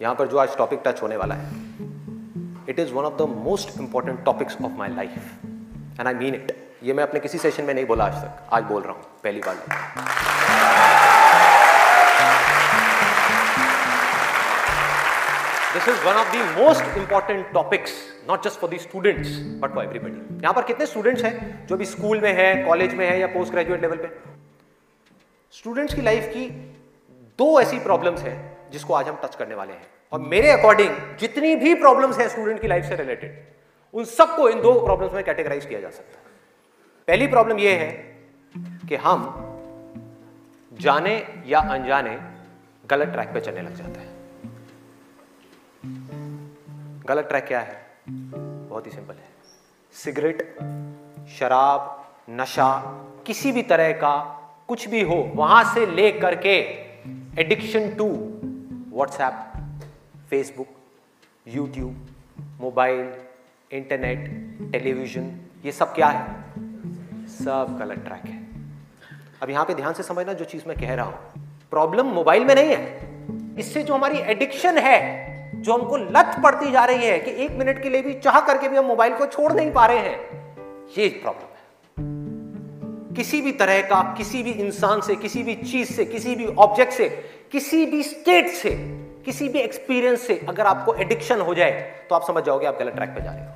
यहाँ पर जो आज टॉपिक टच होने वाला है it is one of the most important topics of my life and I mean it ये मैं अपने किसी सेशन में नहीं बोला आज तक. आज बोल रहा हूँ, पहली बार this is one of the most important topics not just for the students but for everybody यहाँ पर कितने स्टूडेंट्स हैं जो भी स्कूल में है कॉलेज में है या पोस्ट ग्रेजुएट लेवल पे? स्टूडेंट्स की लाइफ की दो ऐसी प्रॉब्लम्स हैं जिसको आज हम टच करने वाले हैं। और मेरे अकॉर्डिंग जितनी भी प्रॉब्लम्स है स्टूडेंट की लाइफ से रिलेटेड उन सबको इन दो प्रॉब्लम्स में कैटेगराइज किया जा सकता है। पहली प्रॉब्लम यह है कि हम जाने या अनजाने गलत ट्रैक पे चलने लग जाते हैं। गलत ट्रैक क्या है? बहुत ही सिंपल है। सिगरेट शराब, नशा, किसी भी तरह का कुछ भी हो, वहाँ से ले करके addiction to WhatsApp Facebook YouTube mobile internet television ये सब क्या है? सब गलत ट्रैक है। अब यहाँ पे ध्यान से समझना जो चीज़ मैं कह रहा हूँ। प्रॉब्लम मोबाइल में नहीं है। इससे जो हमारी एडिक्शन है, जो हमको लत पड़ती जा रही है कि एक मिनट के लिए भी चाह करके भी हम मोबाइल को छोड़ नहीं पा रहे हैं, ये प्रॉब्लम है। किसी भी तरह का, किसी भी इंसान से, किसी भी चीज़ से, किसी भी ऑब्जेक्ट से किसी भी स्टेट से, किसी भी एक्सपीरियंस से अगर आपको एडिक्शन हो जाए तो आप समझ जाओगे आप गलत ट्रैक पे जा रहे हो।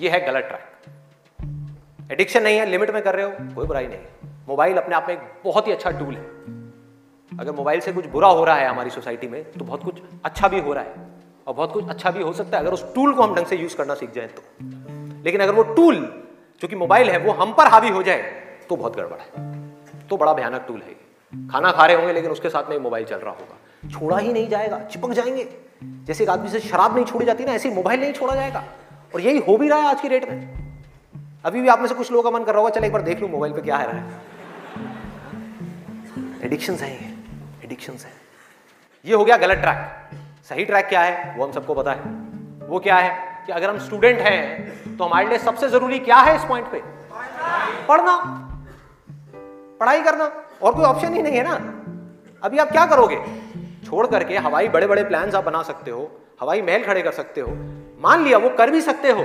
ये है गलत ट्रैक एडिक्शन नहीं है लिमिट में कर रहे हो, कोई बुराई नहीं मोबाइल अपने आप में एक बहुत ही अच्छा टूल है। अगर मोबाइल से कुछ बुरा हो रहा है हमारी सोसाइटी में तो बहुत कुछ अच्छा भी हो रहा है। और बहुत कुछ अच्छा भी हो सकता है अगर उस टूल को हम ढंग से यूज़ करना सीख जाए तो। लेकिन अगर वो टूल जो कि मोबाइल है, वो हम पर हावी हो जाए तो बहुत गड़बड़ है। तो बड़ा भयानक टूल है खाना खा रहे होंगे, लेकिन उसके साथ में मोबाइल चल रहा होगा। छोड़ा ही नहीं जाएगा, चिपक जाएँगे। जैसे एक आदमी से शराब नहीं छोड़ी जाती ना, ऐसे मोबाइल नहीं छोड़ा जाएगा। और यही हो भी रहा है आज की डेट में। अभी भी आप में से कुछ लोगों का मन कर रहा होगा, चल एक बार देख लूँ मोबाइल पे क्या है रहा है। एडिक्शन है एडिक्शन है। ये हो गया गलत ट्रैक सही ट्रैक क्या है, वो हम सबको पता है। वो क्या है कि अगर हम स्टूडेंट हैं तो हमारे लिए सबसे ज़रूरी क्या है इस पॉइंट पे? पढ़ना। पढ़ाई करना। और कोई ऑप्शन ही नहीं है ना। अभी आप क्या करोगे? छोड़ करके हवाई बड़े बड़े प्लान आप बना सकते हो, हवाई महल खड़े कर सकते हो। मान लिया वो कर भी सकते हो,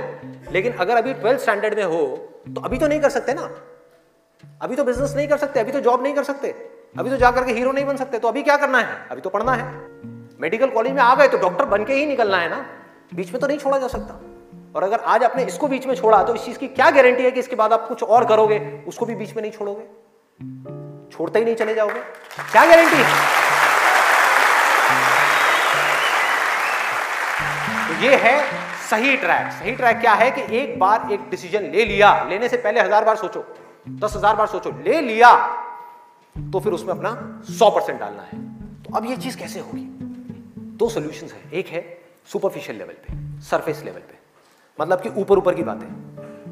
लेकिन अगर अभी ट्वेल्थ स्टैंडर्ड में हो तो अभी तो नहीं कर सकते ना। अभी तो बिज़नेस नहीं कर सकते, अभी तो जॉब नहीं कर सकते। अभी तो जाकर के हीरो नहीं बन सकते तो अभी क्या करना है? अभी तो पढ़ना है। मेडिकल कॉलेज में आ गए तो डॉक्टर बन के ही निकलना है ना। बीच में तो नहीं छोड़ा जा सकता। और अगर आज आपने इसको बीच में छोड़ा तो इस चीज़ की क्या गारंटी है कि इसके बाद आप कुछ और करोगे? उसको भी बीच में नहीं छोड़ोगे। छोड़ते ही नहीं चले जाओगे। क्या गारंटी तो ये है सही ट्रैक सही ट्रैक क्या है कि एक बार एक डिसीज़न ले लिया। लेने से पहले हज़ार बार सोचो। दस हज़ार बार सोचो। ले लिया तो फिर उसमें अपना सौ परसेंट डालना है। तो अब ये चीज़ कैसे होगी? दो सोल्यूशन है। एक है सुपरफिशियल लेवल पे सरफेस लेवल पे। मतलब कि ऊपर ऊपर की बातें।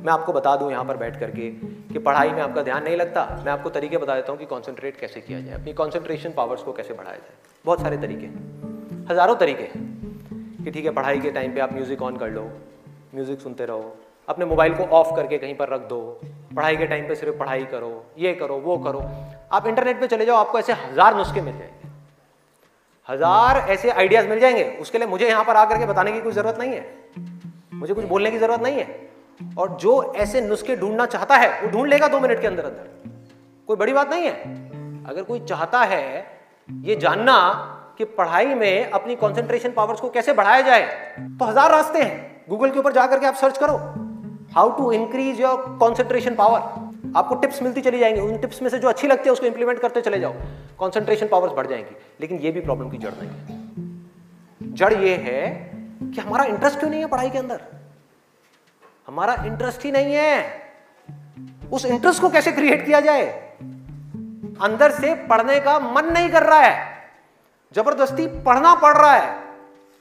मैं आपको बता दूँ यहाँ पर बैठ करके कि पढ़ाई में आपका ध्यान नहीं लगता, मैं आपको तरीके बता देता हूँ कि कॉन्सेंट्रेट कैसे किया जाए, अपनी कॉन्सेंट्रेशन पावर्स को कैसे बढ़ाया जाए। बहुत सारे तरीके हैं। हज़ारों तरीके हैं कि ठीक है, पढ़ाई के टाइम पे आप म्यूज़िक ऑन कर लो म्यूज़िक सुनते रहो, अपने मोबाइल को ऑफ़ करके कहीं पर रख दो, पढ़ाई के टाइम पे सिर्फ़ पढ़ाई करो, ये करो, वो करो। आप इंटरनेट पे चले जाओ, आपको ऐसे हज़ार नुस्खे मिल जाएँगे। हज़ार ऐसे आइडियाज़ मिल जाएँगे, उसके लिए मुझे यहाँ पर आकर के बताने की कोई ज़रूरत नहीं है। मुझे कुछ बोलने की ज़रूरत नहीं है। और जो ऐसे नुस्खे ढूंढना चाहता है, वो ढूंढ लेगा दो मिनट के अंदर अंदर। कोई बड़ी बात नहीं है। अगर कोई चाहता है, ये जानना कि पढ़ाई में अपनी कंसंट्रेशन पावर्स को कैसे बढ़ाया जाए तो हज़ार रास्ते हैं। गूगल के ऊपर जाकर के आप सर्च करो। How to increase your concentration power आपको टिप्स मिलती चली जाएँगी। उन टिप्स में से जो अच्छी लगती है, उसको इंप्लीमेंट करते चले जाओ। कॉन्सेंट्रेशन पावर्स बढ़ जाएँगी। लेकिन ये भी प्रॉब्लम की जड़ नहीं है। जड़ ये है कि हमारा इंटरेस्ट क्यों नहीं है पढ़ाई के अंदर? हमारा इंटरेस्ट ही नहीं है। उस इंटरेस्ट को कैसे क्रिएट किया जाए? अंदर से पढ़ने का मन नहीं कर रहा है। ज़बरदस्ती पढ़ना पड़ रहा है।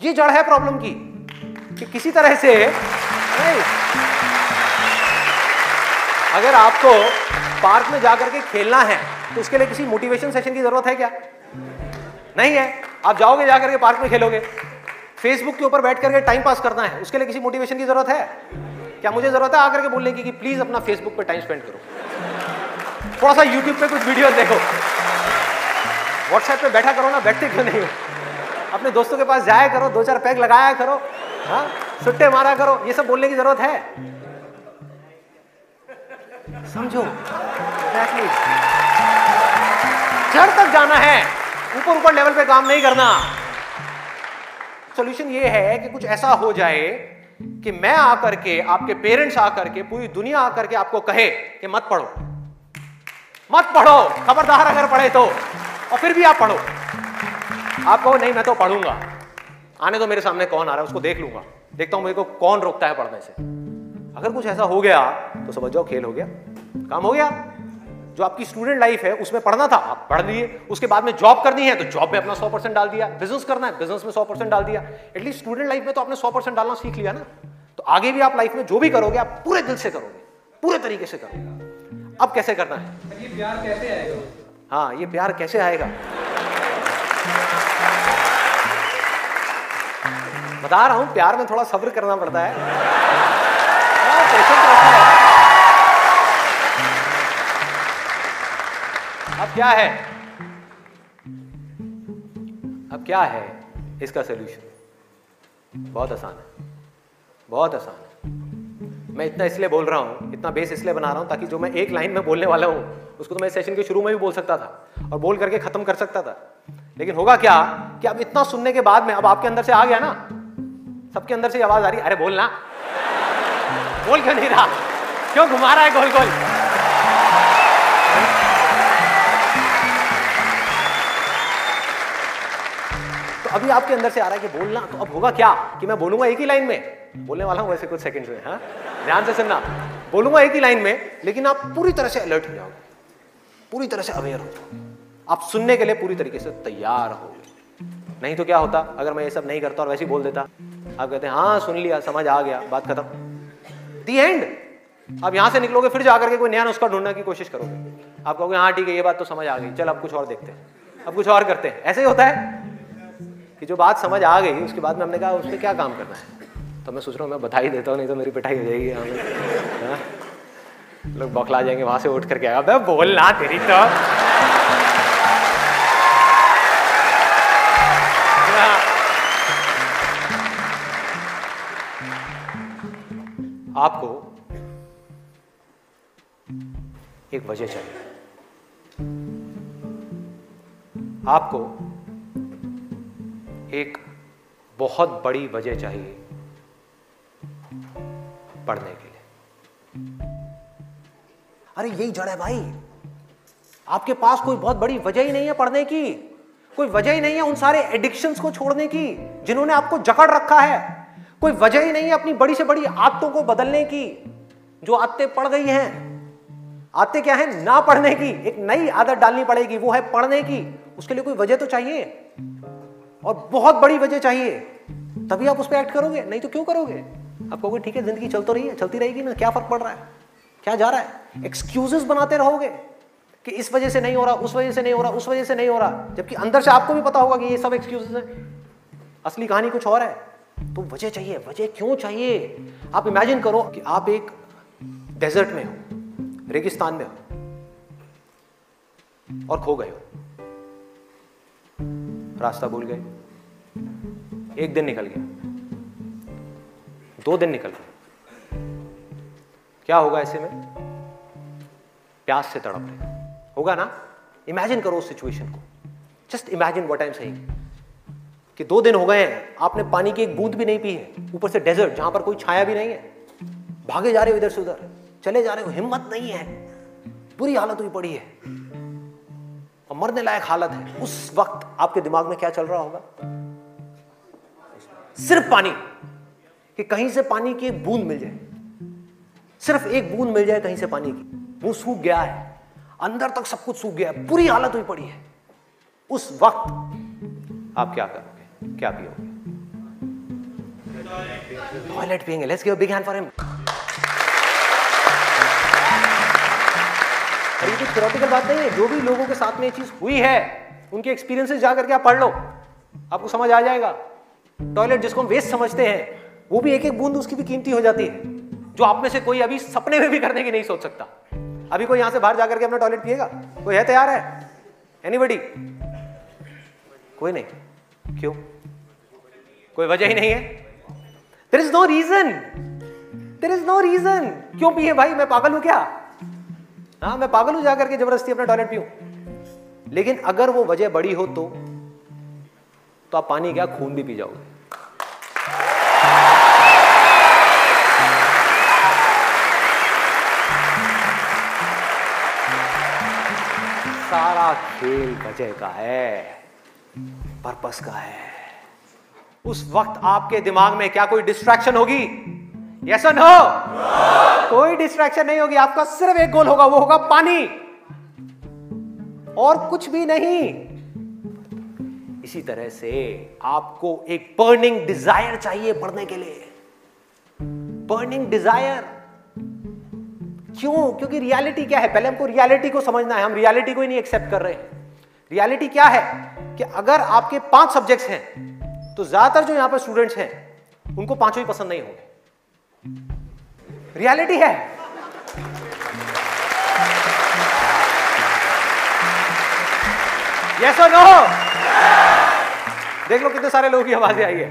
ये जड़ है प्रॉब्लम की कि किसी तरह से नहीं। अगर आपको पार्क में जाकर के खेलना है तो उसके लिए किसी मोटिवेशन सेशन की ज़रूरत है क्या? नहीं है। आप जाओगे, जाकर के पार्क में खेलोगे। फेसबुक के ऊपर बैठ करके टाइम पास करना है, उसके लिए किसी मोटिवेशन की ज़रूरत है? क्या मुझे ज़रूरत है आकर के बोलने की कि प्लीज़ अपना फेसबुक पे टाइम स्पेंड करो? थोड़ा सा यूट्यूब पे कुछ वीडियो देखो। व्हाट्सएप पे बैठा करो ना, बैठते क्यों नहीं अपने दोस्तों के पास जाया करो दो चार पैग लगाया करो हाँ? सुट्टे मारा करो, ये सब बोलने की ज़रूरत है? समझो. जड़ तक जाना है ऊपर ऊपर लेवल पे काम नहीं करना। सॉल्यूशन ये है कि कुछ ऐसा हो जाए कि मैं आकर के, आपके पेरेंट्स आकर के, पूरी दुनिया आकर के आपको कहे कि मत पढ़ो। मत पढ़ो। खबरदार अगर पढ़े तो। और फिर भी आप पढ़ो। आप कहो, नहीं, मैं तो पढ़ूँगा। आने तो मेरे सामने कौन आ रहा है, उसको देख लूँगा। देखता हूँ मेरे को कौन रोकता है पढ़ने से। अगर कुछ ऐसा हो गया तो समझ जाओ खेल हो गया। काम हो गया। जो आपकी स्टूडेंट लाइफ है उसमें पढ़ना था आप पढ़ लिए उसके बाद में जॉब करनी है तो जॉब में अपना सौ परसेंट डाल दिया बिज़नेस करना है बिज़नेस में सौ परसेंट डाल दिया। एटलीस्ट स्टूडेंट लाइफ में तो आपने सौ परसेंट डालना सीख लिया ना। तो आगे भी आप लाइफ में जो भी करोगे आप पूरे दिल से करोगे पूरे तरीके से करोगे। अब कैसे करना है? ये प्यार कैसे आएगा? हाँ ये प्यार कैसे आएगा? बता रहा हूँ प्यार में थोड़ा सब्र करना पड़ता है। क्या है? अब क्या है इसका सोल्यूशन बहुत आसान है। बहुत आसान है। मैं इतना इसलिए बोल रहा हूँ, इतना बेस इसलिए बना रहा हूँ ताकि जो मैं एक लाइन में बोलने वाला हूँ, उसको तो मैं सेशन के शुरू में भी बोल सकता था और बोल करके खत्म कर सकता था। लेकिन होगा क्या कि अब इतना सुनने के बाद में, अब आपके अंदर से आ गया ना, सबके अंदर से आवाज़ आ रही, अरे बोलना बोल क्यों नहीं रहा? क्यों घुमा रहा है गोल गोल अभी आपके अंदर से आ रहा है कि बोलना तो अब होगा क्या? कि मैं बोलूँगा एक ही लाइन में? बोलने वाला हूँ वैसे कुछ सेकंड्स में हाँ? ध्यान से सुनना। बोलूँगा एक ही लाइन में, लेकिन आप पूरी तरह से अलर्ट हो जाओगे। पूरी तरह से अवेयर हो आप सुनने के लिए पूरी तरीके से तैयार हो नहीं तो क्या होता? अगर मैं ये सब नहीं करता और वैसे ही बोल देता, आप कहते हैं सुन लिया, समझ आ गया, बात खत्म। दी एंड अब यहाँ से निकलोगे, फिर जाकर के कोई नया नुस्खा ढूँढने की कोशिश करोगे। आप कहोगे हाँ ठीक है, ये बात तो समझ आ गई, चल अब कुछ और देखते हैं। अब कुछ और करते हैं। ऐसे ही होता है। कि जो बात समझ आ गई, उसके बाद में हमने कहा उस पर क्या काम करना है तो मैं सोच रहा हूँ, मैं बधाई देता हूँ, नहीं तो मेरी पिटाई हो जाएगी यहाँ में हाँ? लोग बौखला जाएँगे, वहाँ से उठ करके आएगा बोलना तेरी तो। आपको एक वजह चाहिए आपको एक बहुत बड़ी वजह चाहिए पढ़ने के लिए। अरे यही जड़ है भाई। आपके पास कोई बहुत बड़ी वजह ही नहीं है पढ़ने की। कोई वजह ही नहीं है उन सारे एडिक्शंस को छोड़ने की, जिन्होंने आपको जकड़ रखा है। कोई वजह ही नहीं है अपनी बड़ी से बड़ी आदतों को बदलने की, जो आदतें पड़ गई हैं। आदतें क्या है? ना पढ़ने की। एक नई आदत डालनी पड़ेगी, वो है पढ़ने की। उसके लिए कोई वजह तो चाहिए? और बहुत बड़ी वजह चाहिए। तभी आप उस पर एक्ट करोगे, नहीं तो क्यों करोगे? आप कहोगे ठीक है, ज़िंदगी चल तो रही है, चलती रहेगी ना, क्या फ़र्क पड़ रहा है? क्या जा रहा है? एक्सक्यूजेस बनाते रहोगे कि इस वजह से नहीं हो रहा, उस वजह से नहीं हो रहा, उस वजह से नहीं हो रहा, जबकि अंदर से आपको भी पता होगा कि ये सब एक्सक्यूजेस है। असली कहानी कुछ और है। तो वजह चाहिए, वजह क्यों चाहिए? आप इमेजिन करो कि आप एक डेजर्ट में हो, रेगिस्तान में हो, और खो गए हो। रास्ता भूल गए। एक दिन निकल गया। दो दिन निकल गए। क्या होगा ऐसे में? प्यास से तड़प रहे। होगा ना? इमेजिन करो उस सिचुएशन को। Just imagine what I am saying कि दो दिन हो गए हैं। आपने पानी की एक बूंद भी नहीं पी है। ऊपर से डेजर्ट जहाँ पर कोई छाया भी नहीं है। भागे जा रहे हो इधर से उधर। चले जा रहे हो। हिम्मत नहीं है। बुरी हालत हुई पड़ी है। और मरने लायक हालत है। उस वक्त आपके दिमाग में क्या चल रहा होगा? सिर्फ़ पानी, कि कहीं से पानी की एक बूंद मिल जाए। सिर्फ़ एक बूंद मिल जाए कहीं से पानी की। वो सूख गया है। अंदर तक सब कुछ सूख गया है। बुरी हालत हुई पड़ी है। उस वक्त आप क्या करोगे? क्या पियोगे? टॉयलेट पियेंगे। Let's give big hand for him कुछ थ्योरेटिकल बात नहीं है। जो भी लोगों के साथ में ये चीज़ हुई है, उनके एक्सपीरियंसेस जा करके आप पढ़ लो। आपको समझ आ जाएगा। टॉयलेट जिसको हम वेस्ट समझते हैं, वो भी एक एक बूंद उसकी भी कीमती हो जाती है, जो आप में से कोई अभी सपने में भी करने की नहीं सोच सकता। अभी कोई यहाँ से बाहर जाकर के अपना टॉयलेट पिएगा? कोई है तैयार है? एनीबडी कोई नहीं। क्यों? कोई वजह ही नहीं है। There is no reason there is no reason क्यों पिए भाई? मैं पागल हूँ क्या? हाँ मैं पागल हूँ जाकर के ज़बरदस्ती अपना टॉयलेट पीऊं। लेकिन अगर वो वजह बड़ी हो तो? तो आप पानी क्या, खून भी पी जाओगे। सारा खेल वजह का है, पर्पस का है। उस वक्त आपके दिमाग में क्या कोई डिस्ट्रैक्शन होगी? यस नो कोई डिस्ट्रैक्शन नहीं होगी, आपका सिर्फ़ एक गोल होगा, वो होगा पानी। और कुछ भी नहीं। इसी तरह से आपको एक बर्निंग डिज़ायर चाहिए पढ़ने के लिए। बर्निंग डिज़ायर क्यों? क्योंकि रियलिटी क्या है? पहले हमको रियलिटी को समझना है। हम रियलिटी को ही नहीं एक्सेप्ट कर रहे हैं। रियलिटी क्या है? कि अगर आपके पाँच सब्जेक्ट्स हैं तो ज़्यादातर जो यहाँ पर स्टूडेंट्स हैं, उनको पाँचों ही पसंद नहीं होंगे। रियलिटी है। यस और नो देख लो कितने सारे लोगों की आवाज़ें आई है।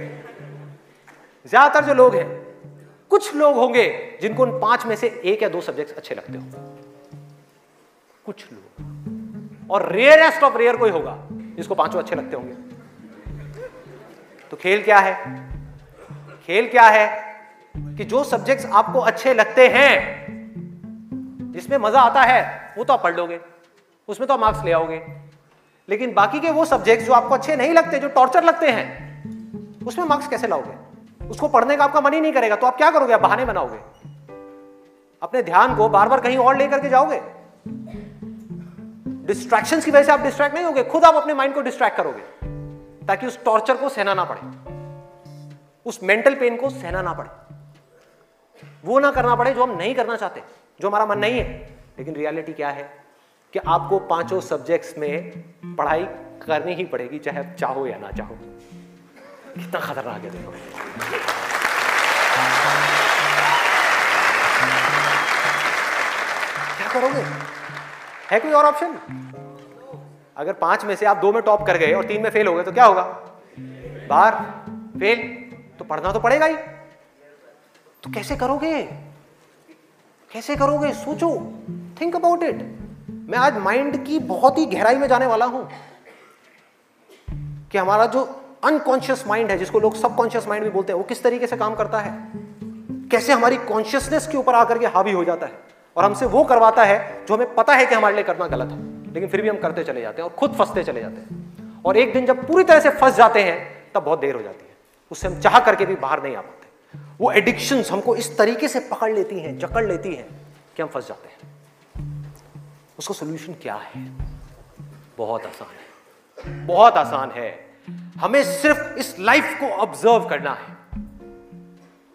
ज़्यादातर जो लोग हैं, कुछ लोग होंगे जिनको उन पाँच में से एक या दो सब्जेक्ट अच्छे लगते हो कुछ लोग। और रेयरेस्ट ऑफ़ रेयर कोई होगा जिसको पाँचों अच्छे लगते होंगे। तो खेल क्या है? खेल क्या है कि जो सब्जेक्ट्स आपको अच्छे लगते हैं, जिसमें मज़ा आता है, वो तो आप पढ़ लोगे, उसमें तो आप मार्क्स ले आओगे। लेकिन बाकी के वो सब्जेक्ट जो आपको अच्छे नहीं लगते, जो टॉर्चर लगते हैं, उसमें मार्क्स कैसे लाओगे? उसको पढ़ने का आपका मन ही नहीं करेगा तो आप क्या करोगे? आप बहाने बनाओगे। अपने ध्यान को बार बार कहीं और लेकर के जाओगे। डिस्ट्रैक्शन की वजह से आप डिस्ट्रैक्ट नहीं होगे, खुद आप अपने माइंड को डिस्ट्रैक्ट करोगे, ताकि उस टॉर्चर को सहना ना पड़े। उस मेंटल पेन को सहना ना पड़े। वो ना करना पड़े जो हम नहीं करना चाहते, जो हमारा मन नहीं है। लेकिन रियलिटी क्या है? कि आपको पाँचों सब्जेक्ट्स में पढ़ाई करनी ही पड़ेगी, चाहे आप चाहो या ना चाहो। कितना खतरनाक है देखो। क्या करोगे? है कोई और ऑप्शन अगर पाँच में से आप दो में टॉप कर गए और तीन में फेल हो गए तो क्या होगा? बाहर फेल तो पढ़ना तो पड़ेगा ही। तो कैसे करोगे? कैसे करोगे? सोचो। थिंक अबाउट इट मैं आज माइंड की बहुत ही गहराई में जाने वाला हूँ कि हमारा जो अनकॉन्शियस माइंड है, जिसको लोग सबकॉन्शियस माइंड भी बोलते हैं, वो किस तरीके से काम करता है? कैसे हमारी कॉन्शियसनेस के ऊपर आकर के हावी हो जाता है? और हमसे वो करवाता है जो हमें पता है कि हमारे लिए करना गलत है, लेकिन फिर भी हम करते चले जाते हैं और खुद फंसते चले जाते हैं। और एक दिन जब पूरी तरह से फंस जाते हैं, तब बहुत देर हो जाती है। उससे हम चाह करके भी बाहर नहीं आ पाते। वो एडिक्शन हमको इस तरीके से पकड़ लेती हैं, जकड़ लेती हैं कि हम फंस जाते हैं। उसका सोल्यूशन क्या है? बहुत आसान है। बहुत आसान है। हमें सिर्फ़ इस लाइफ को ऑब्ज़र्व करना है।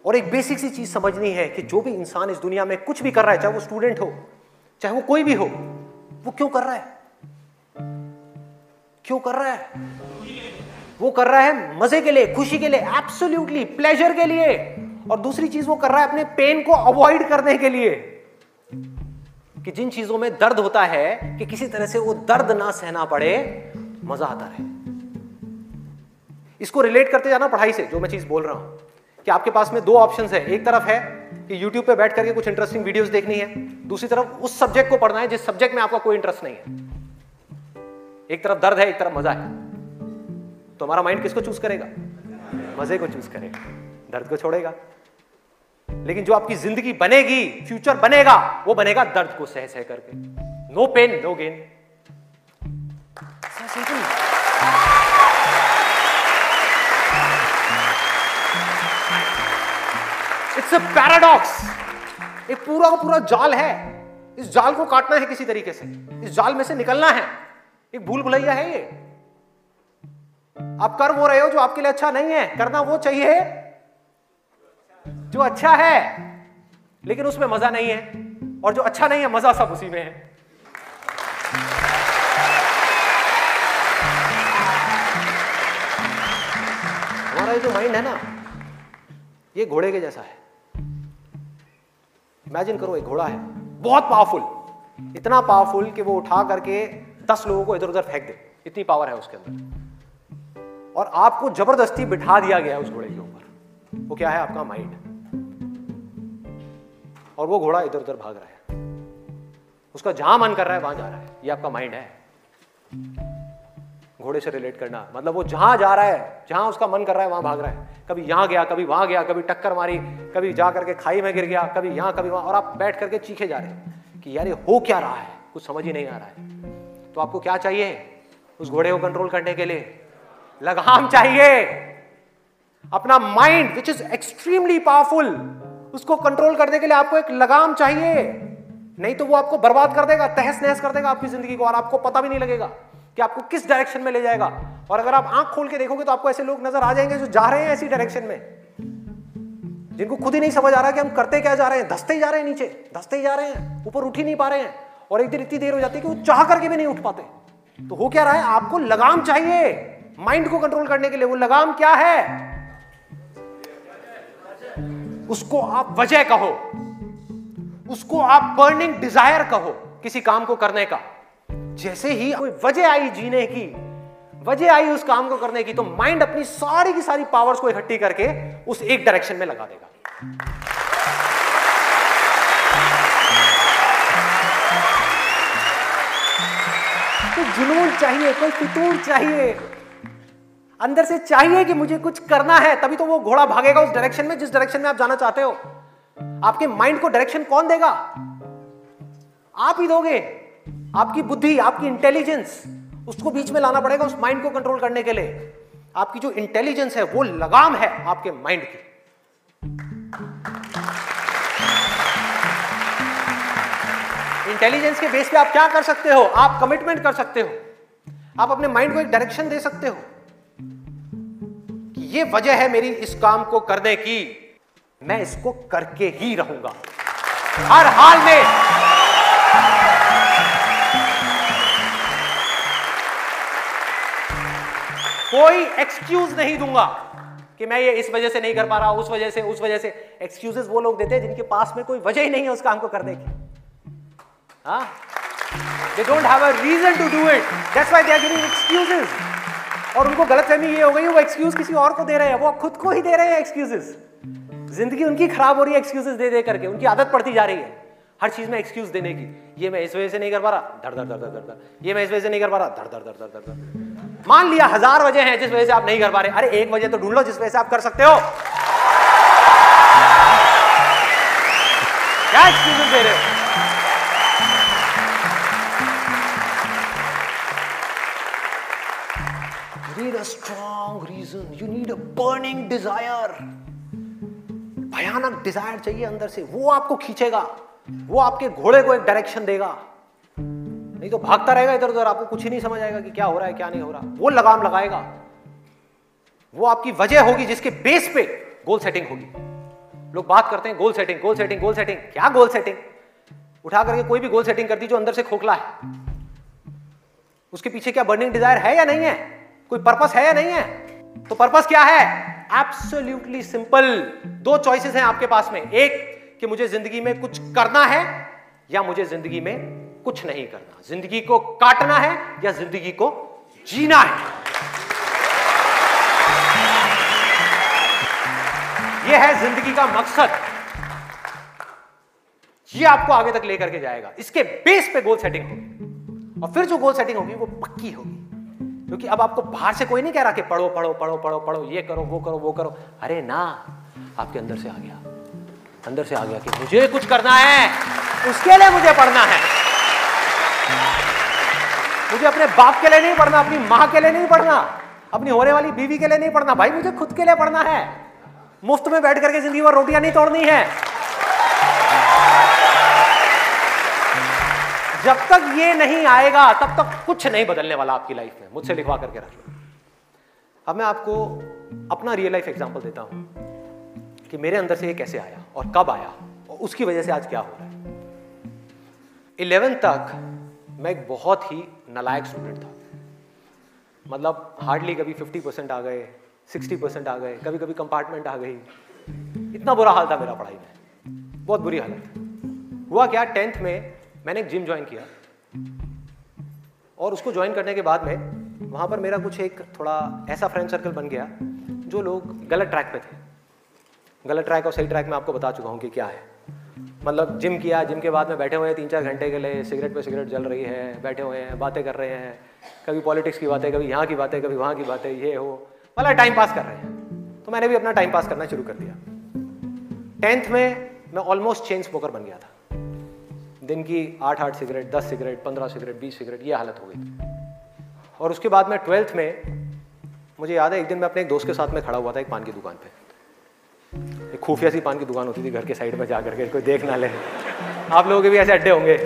और एक बेसिक सी चीज़ समझनी है कि जो भी इंसान इस दुनिया में कुछ भी कर रहा है, चाहे वो स्टूडेंट हो, चाहे वो कोई भी हो, वो क्यों कर रहा है? क्यों कर रहा है? वो कर रहा है मज़े के लिए, खुशी के लिए एब्सोल्युटली प्लेजर के लिए। और दूसरी चीज़ वो कर रहा है अपने पेन को अवॉइड करने के लिए। कि जिन चीज़ों में दर्द होता है कि किसी तरह से वो दर्द ना सहना पड़े, मज़ा आता रहे। इसको रिलेट करते जाना पढ़ाई से, जो मैं चीज़ बोल रहा हूँ। कि आपके पास में दो ऑप्शन है। एक तरफ़ है कि YouTube पे बैठ करके कुछ इंटरेस्टिंग वीडियोस देखनी है। दूसरी तरफ़ उस सब्जेक्ट को पढ़ना है, जिस सब्जेक्ट में आपका कोई इंटरेस्ट नहीं है। एक तरफ़ दर्द है, एक तरफ़ मज़ा है। तो हमारा माइंड किसको चूज़ करेगा? मज़े को चूज़ करेगा। दर्द को छोड़ेगा। लेकिन जो आपकी ज़िंदगी बनेगी फ्यूचर बनेगा वो बनेगा दर्द को सह सह करके no pain no gain it's a paradox एक पूरा का पूरा जाल है। इस जाल को काटना है किसी तरीके से। इस जाल में से निकलना है। एक भूल भुलैया है ये। आप कर वो रहे हो जो आपके लिए अच्छा नहीं है। करना वो चाहिए। जो अच्छा है, लेकिन उसमें मज़ा नहीं है, और जो अच्छा नहीं है, मज़ा सब उसी में है। हमारा जो माइंड है ना, ये घोड़े के जैसा है। इमेजिन करो, एक घोड़ा है, बहुत पावरफुल इतना पावरफुल कि वो उठा करके दस लोगों को इधर उधर फेंक दे, इतनी पावर है उसके अंदर। और आपको ज़बरदस्ती बिठा दिया गया है उस घोड़े के ऊपर। वो क्या है? आपका माइंड और वो घोड़ा इधर उधर भाग रहा है। उसका जहाँ मन कर रहा है, वहाँ जा रहा है। ये आपका माइंड है। घोड़े से रिलेट करना मतलब वो जहाँ जा रहा है, जहाँ उसका मन कर रहा है, वहाँ भाग रहा है। कभी यहाँ गया, कभी वहाँ गया, कभी टक्कर मारी, कभी जा करके खाई में गिर गया, कभी यहाँ, कभी वहाँ, और आप बैठ करके चीखे जा रहे हैं कि यार ये हो क्या रहा है? कुछ समझ ही नहीं आ रहा है। तो आपको क्या चाहिए उस घोड़े को कंट्रोल करने के लिए? लगाम चाहिए। अपना mind which is extremely powerful उसको कंट्रोल करने के लिए आपको एक लगाम चाहिए। नहीं तो वो आपको बर्बाद कर देगा तहस नहस कर देगा आपकी ज़िंदगी को और आपको पता भी नहीं लगेगा कि आपको किस डायरेक्शन में ले जाएगा। और अगर आप आँख खोल के देखोगे तो आपको ऐसे लोग नज़र आ जाएँगे जो जा रहे हैं ऐसी डायरेक्शन में, जिनको खुद ही नहीं समझ आ रहा कि हम करते क्या जा रहे हैं। धसते ही जा रहे हैं नीचे, धसते ही जा रहे हैं, ऊपर उठ ही नहीं पा रहे हैं और एक दिन इतनी देर हो जाती है कि वो चाह करके भी नहीं उठ पाते। तो हो क्या रहा है? आपको लगाम चाहिए। माइंड को कंट्रोल करने के लिए वो लगाम क्या है? उसको आप वजह कहो। उसको आप बर्निंग डिज़ायर कहो किसी काम को करने का। जैसे ही कोई वजह आई जीने की, वजह आई उस काम को करने की तो माइंड अपनी सारी की सारी पावर्स को इकट्ठी करके उस एक डायरेक्शन में लगा देगा। तो जुनून चाहिए, कोई फितूर चाहिए। अंदर से चाहिए कि मुझे कुछ करना है, तभी तो वो घोड़ा भागेगा उस डायरेक्शन में, जिस डायरेक्शन में आप जाना चाहते हो। आपके माइंड को डायरेक्शन कौन देगा? आप ही दोगे। आपकी बुद्धि, आपकी इंटेलिजेंस उसको बीच में लाना पड़ेगा उस माइंड को कंट्रोल करने के लिए। आपकी जो इंटेलिजेंस है, वो लगाम है आपके माइंड की। इंटेलिजेंस के बेस पे आप क्या कर सकते हो? आप कमिटमेंट कर सकते हो। आप अपने माइंड को एक डायरेक्शन दे सकते हो। ये वजह है मेरी इस काम को करने की। मैं इसको करके ही रहूँगा। हर हाल में कोई एक्सक्यूज नहीं दूँगा कि मैं ये इस वजह से नहीं कर पा रहा, उस वजह से, उस वजह से। एक्सक्यूजेस वो लोग देते हैं जिनके पास में कोई वजह ही नहीं है उस काम को करने की। They don't have a reason to do it that's why they are giving excuses और उनको गलतफहमी ये हो गई, वो एक्सक्यूज किसी और को दे रहे हैं, वो खुद को ही दे रहे हैं एक्सक्यूजेस ज़िंदगी उनकी खराब हो रही है एक्सक्यूजेस दे दे करके, उनकी आदत पड़ती जा रही है हर चीज़ में एक्सक्यूज देने की. ये मैं इस वजह से नहीं कर पा रहा, धड़ धड़ धड़ धड़ धड़. ये मैं इस वजह से नहीं कर पा रहा, धड़ धड़ धड़ धड़ धड़ मान लिया हज़ार वजह हैं जिस वजह से आप नहीं कर पा रहे, अरे एक वजह तो ढूंढ लो जिस वजह से आप कर सकते हो. क्या एक्सक्यूजेस दे रहे हो? Need a strong reason. You need a burning desire. भयानक डिज़ायर चाहिए अंदर से। वो आपको खींचेगा। वो आपके घोड़े को एक डायरेक्शन देगा। नहीं तो भागता रहेगा इधर उधर। आपको कुछ ही नहीं समझ आएगा कि क्या हो रहा है, क्या नहीं हो रहा। वो लगाम लगाएगा। वो आपकी वजह होगी जिसके बेस पे गोल सेटिंग होगी। लोग बात करते हैं goal setting goal setting goal setting क्या गोल सेटिंग उठा करके कोई भी गोल सेटिंग कर दी जो अंदर से खोखला है। उसके पीछे क्या बर्निंग डिज़ायर है या नहीं है? कोई पर्पस है या नहीं है? तो पर्पस क्या है? एब्सोल्यूटली सिंपल दो चॉइसेस हैं आपके पास में. एक, कि मुझे ज़िंदगी में कुछ करना है या मुझे ज़िंदगी में कुछ नहीं करना. ज़िंदगी को काटना है या ज़िंदगी को जीना है? यह है ज़िंदगी का मकसद. ये आपको आगे तक लेकर के जाएगा. इसके बेस पे गोल सेटिंग होगी. और फिर जो गोल सेटिंग होगी, वो पक्की होगी. क्योंकि अब आपको बाहर से कोई नहीं कह रहा कि पढ़ो पढ़ो पढ़ो पढ़ो पढ़ो, ये करो, वो करो वो करो। अरे ना, आपके अंदर से आ गया। अंदर से आ गया कि मुझे कुछ करना है, उसके लिए मुझे पढ़ना है। मुझे अपने बाप के लिए नहीं पढ़ना, अपनी माँ के लिए नहीं पढ़ना, अपनी होने वाली बीवी के लिए नहीं पढ़ना। भाई, मुझे खुद के लिए पढ़ना है। मुफ़्त में बैठ करके ज़िंदगी भर रोटियाँ नहीं तोड़नी है। जब तक ये नहीं आएगा, तब तक कुछ नहीं बदलने वाला आपकी लाइफ में। मुझसे लिखवा करके रख लो। अब मैं आपको अपना रियल लाइफ एग्ज़ाम्पल देता हूँ कि मेरे अंदर से ये कैसे आया और कब आया और उसकी वजह से आज क्या हो रहा है। इलेवेंथ तक मैं एक बहुत ही नलायक स्टूडेंट था। मतलब हार्डली कभी 50 परसेंट आ गए 60 परसेंट आ गए कभी कभी कंपार्टमेंट आ गई। इतना बुरा हाल था मेरा पढ़ाई में। बहुत बुरी हालत। हुआ क्या टेंथ में मैंने एक जिम ज्वाइन किया। और उसको ज्वाइन करने के बाद में, वहाँ पर मेरा कुछ एक थोड़ा ऐसा फ्रेंड सर्कल बन गया, जो लोग गलत ट्रैक पे थे। गलत ट्रैक और सही ट्रैक में आपको बता चुका हूँ कि क्या है। मतलब जिम किया जिम के बाद में बैठे हुए हैं तीन चार घंटे के लिए सिगरेट पे सिगरेट जल रही है, बैठे हुए हैं, बातें कर रहे हैं। कभी पॉलिटिक्स की बातें, कभी यहाँ की बातें, कभी वहाँ की बातें, ये हो मतलब टाइम पास कर रहे हैं। तो मैंने भी अपना टाइम पास करना शुरू कर दिया। टेंथ में मैं ऑलमोस्ट चेन स्मोकर बन गया था। दिन की आठ आठ सिगरेट, दस सिगरेट, पंद्रह सिगरेट, बीस सिगरेट, ये हालत हो गई और उसके बाद में ट्वेल्थ में, मुझे याद है, एक दिन मैं अपने एक दोस्त के साथ में खड़ा हुआ था एक पान की दुकान पे। एक खुफिया सी पान की दुकान होती थी, घर के साइड में जा करके कोई देख ना ले। आप लोगों के भी ऐसे अड्डे होंगे।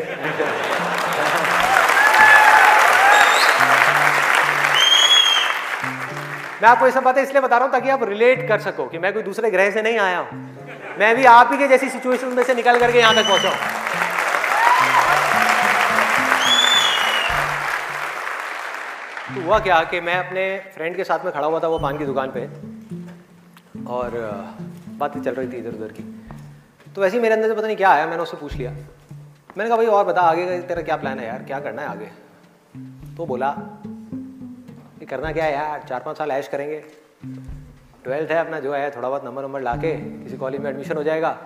मैं आपको ये सब बातें इसलिए बता रहा हूँ ताकि आप रिलेट कर सको कि मैं कोई दूसरे ग्रह से नहीं आया हूँ। मैं भी आप ही के जैसी सिचुएशन में से निकल करके यहाँ तक पहुँचा तो हुआ क्या कि मैं अपने फ्रेंड के साथ में खड़ा हुआ था वो पान की दुकान पे और बातें चल रही थी इधर उधर की। तो वैसे ही मेरे अंदर से पता नहीं क्या आया, मैंने उससे पूछ लिया। मैंने कहा, भाई, और बता, आगे का तेरा क्या प्लान है यार? क्या करना है आगे? तो बोला, ये करना क्या है यार? चार पाँच साल ऐश करेंगे। ट्वेल्थ है अपना, जो है थोड़ा बहुत नंबर नंबर ला के किसी कॉलेज में एडमिशन हो जाएगा।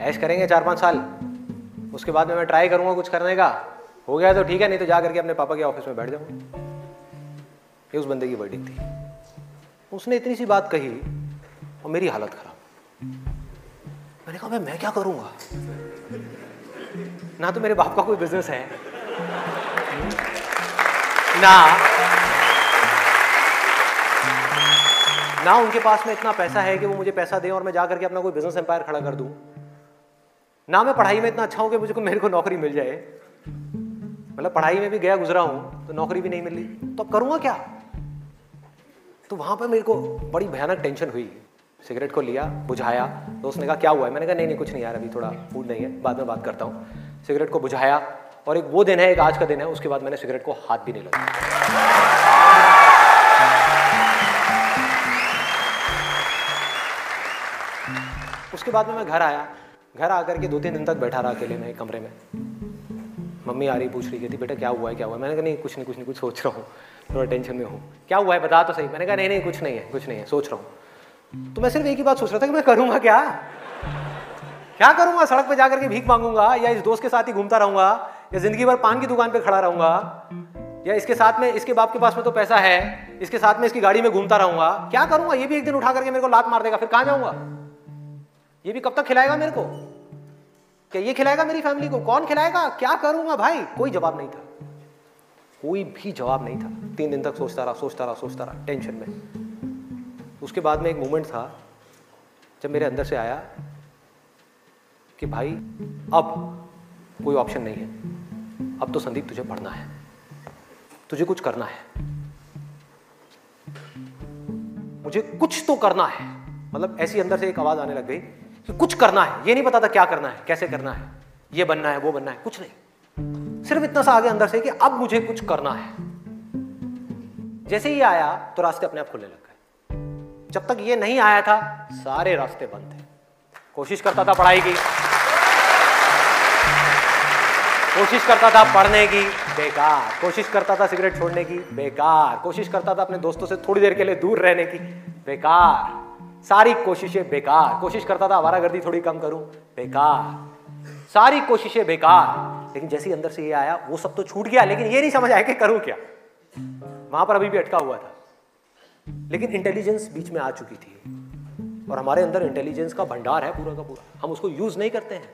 ऐश करेंगे चार पाँच साल। उसके बाद में मैं ट्राई करूँगा कुछ करने का। हो गया तो ठीक है, नहीं तो जा करके अपने पापा के ऑफ़िस में बैठ जाऊँगा। ये उस बंदे की वर्डिंग थी। उसने इतनी सी बात कही और मेरी हालत खराब। मैंने कहा, भाई, मैं क्या करूँगा? ना तो मेरे बाप का कोई बिज़नेस है। ना ना उनके पास में इतना पैसा है कि वो मुझे पैसा दें और मैं जाकर के अपना कोई बिज़नेस एम्पायर खड़ा कर दूँ। ना मैं पढ़ाई में इतना अच्छा हूँ कि मुझे को, मेरे को नौकरी मिल जाए। मतलब पढ़ाई में भी गया, गुजरा हूँ तो नौकरी भी नहीं मिली। तो अब करूँगा क्या? तो वहाँ पर मेरे को बड़ी भयानक टेंशन हुई। सिगरेट को लिया, बुझाया। तो उसने कहा, क्या हुआ है? मैंने कहा, नहीं नहीं, कुछ नहीं यार, अभी थोड़ा फ़ूड नहीं है। बाद में बात करता हूँ। सिगरेट को बुझाया और एक वो दिन है, एक आज का दिन है, उसके बाद मैंने सिगरेट को हाथ भी नहीं लगा। उसके बाद में मैं घर आया। घर आकर के दो तीन दिन तक बैठा रहा अकेले में कमरे में। मम्मी आ रही, पूछ रही, कहती, बेटा, क्या हुआ है, क्या हुआ है? मैंने कहा, नहीं, कुछ नहीं कुछ नहीं, कुछ सोच रहा हूँ। थोड़ा टेंशन में हूँ। क्या हुआ है? बता तो सही। मैंने कहा, नहीं नहीं, कुछ नहीं है, कुछ नहीं है, सोच रहा हूँ। तो मैं सिर्फ़ एक ही बात सोच रहा था कि मैं करूँगा क्या? क्या करूँगा? सड़क पर जाकर के भीख मांगूँगा या इस दोस्त के साथ ही घूमता रहूँगा या ज़िंदगी भर पान की दुकान पर खड़ा रहूँगा या इसके साथ में, इसके बाप के पास में तो पैसा है, इसके साथ में इसकी गाड़ी में घूमता रहूँगा। क्या करूँगा? ये भी एक दिन उठा करके मेरे को लात मार देगा। फिर कहाँ जाऊँगा? ये भी कब तक खिलाएगा मेरे को? क्या ये खिलाएगा मेरी फैमिली को? कौन खिलाएगा? क्या करूँगा भाई? कोई जवाब नहीं था। कोई भी जवाब नहीं था। तीन दिन तक सोचता रहा सोचता रहा सोचता रहा, टेंशन में। उसके बाद में एक मोमेंट था, जब मेरे अंदर से आया कि भाई, अब कोई ऑप्शन नहीं है। अब तो संदीप, तुझे पढ़ना है। तुझे कुछ करना है। मुझे कुछ तो करना है। मतलब ऐसी अंदर से एक आवाज़ आने लग गई कि कुछ करना है। ये नहीं पता था क्या करना है, कैसे करना है। ये बनना है, वो बनना है, कुछ नहीं। सिर्फ़ इतना सा आगे अंदर से कि अब मुझे कुछ करना है। जैसे ही आया तो रास्ते अपने आप खुलने लग गए। जब तक ये नहीं आया था, सारे रास्ते बंद थे। कोशिश करता था पढ़ाई की। कोशिश करता था पढ़ने की, बेकार। कोशिश करता था सिगरेट छोड़ने की, बेकार। कोशिश करता था अपने दोस्तों से थोड़ी देर के लिए दूर रहने की, बेकार। सारी कोशिशें बेकार। कोशिश करता था, आवारागर्दी थोड़ी कम करूँ बेकार। सारी कोशिशें बेकार। लेकिन जैसे ही अंदर से ये आया, वो सब तो छूट गया, लेकिन ये नहीं समझ आया कि करूँ क्या। वहाँ पर अभी भी अटका हुआ था। लेकिन इंटेलिजेंस बीच में आ चुकी थी। और हमारे अंदर इंटेलिजेंस का भंडार है पूरा का पूरा। हम उसको यूज़ नहीं करते हैं।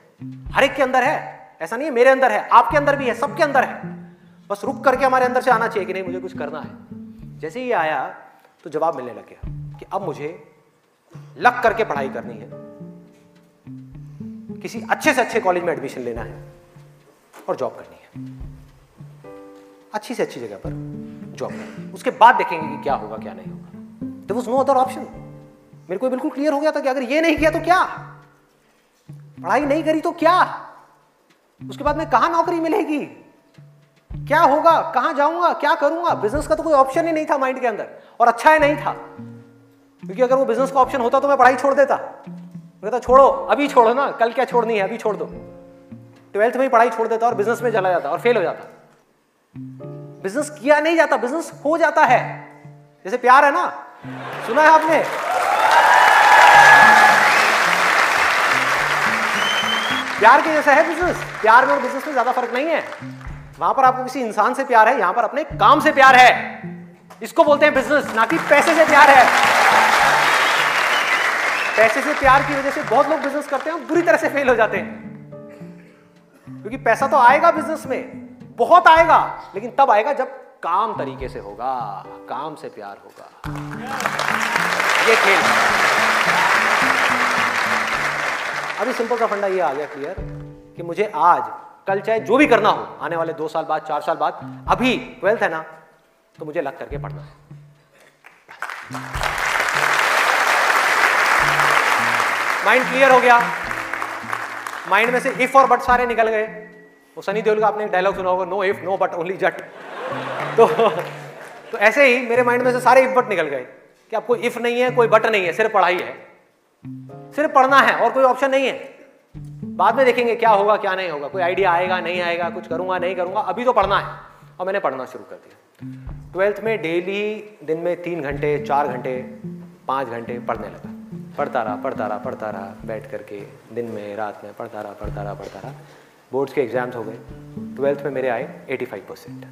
हर एक के अंदर है। ऐसा नहीं है मेरे अंदर है, आपके अंदर भी है, सबके अंदर है। बस रुक करके हमारे अंदर से आना चाहिए कि नहीं, मुझे कुछ करना है। जैसे ही आया तो जवाब मिलने लग गया कि अब मुझे लग करके पढ़ाई करनी है। किसी अच्छे से अच्छे कॉलेज में एडमिशन लेना है। और जॉब करनी है। अच्छी से अच्छी जगह पर जॉब करनी उसके बाद देखेंगे कि क्या होगा, क्या नहीं होगा। तो वॉज़ नो अदर ऑप्शन मेरे को बिल्कुल क्लियर हो गया था कि अगर ये नहीं किया तो क्या? पढ़ाई नहीं करी तो क्या? उसके बाद में कहा नौकरी मिलेगी? क्या होगा? कहाँ जाऊँगा? क्या करूँगा? बिज़नेस का तो कोई ऑप्शन ही नहीं था माइंड के अंदर। और अच्छा ही नहीं था। क्योंकि अगर वो बिज़नेस का ऑप्शन होता तो मैं पढ़ाई छोड़ देता। कहता, छोड़ो, अभी छोड़ो ना। कल क्या छोड़नी है? अभी छोड़ दो। ट्वेल्थ में ही पढ़ाई छोड़ देता और बिज़नेस में चला जाता और फेल हो जाता। बिज़नेस किया नहीं जाता बिज़नेस हो जाता है। जैसे प्यार है ना? सुना है आपने? प्यार के जैसा है बिज़नेस प्यार में और बिज़नेस में ज़्यादा फ़र्क नहीं है। वहाँ पर आपको किसी इंसान से प्यार है, यहाँ पर अपने काम से प्यार है। इसको बोलते हैं बिज़नेस ना कि पैसे से प्यार है। पैसे से प्यार की वजह से बहुत लोग बिज़नेस करते हैं और बुरी तरह से फेल हो जाते हैं। क्योंकि पैसा तो आएगा बिज़नेस में, बहुत आएगा, लेकिन तब आएगा जब काम तरीके से होगा, काम से प्यार होगा। ये खेल। अभी सिंपल सा फंडा ये आ गया क्लियर कि मुझे आज, कल चाहे जो भी करना हो, आने वाले दो साल बाद, चार साल बाद, अभी ट्वेल्थ है ना तो मुझे लग करके पढ़ना है। माइंड क्लियर हो गया? माइंड में से इफ़ और बट सारे निकल गए। वो सनी देओल का आपने एक डायलॉग सुना होगा no if no but only Jatt. तो तो ऐसे ही मेरे माइंड में से सारे इफ़ बट निकल गए कि आपको इफ़ नहीं है, कोई बट नहीं है, सिर्फ़ पढ़ाई है। सिर्फ़ पढ़ना है और कोई ऑप्शन नहीं है। बाद में देखेंगे क्या होगा, क्या नहीं होगा। कोई आइडिया आएगा, नहीं आएगा, कुछ करूँगा, नहीं करूँगा, अभी तो पढ़ना है। और मैंने पढ़ना शुरू कर दिया। ट्वेल्थ में डेली दिन में तीन घंटे, चार घंटे, पाँच घंटे पढ़ने लगा। पढ़ता रहा पढ़ता रहा पढ़ता रहा बैठ करके दिन में रात में पढ़ता रहा पढ़ता रहा पढ़ता रहा। बोर्ड्स के एग्ज़ाम्स हो गए। ट्वेल्थ में मेरे आए 85 परसेंट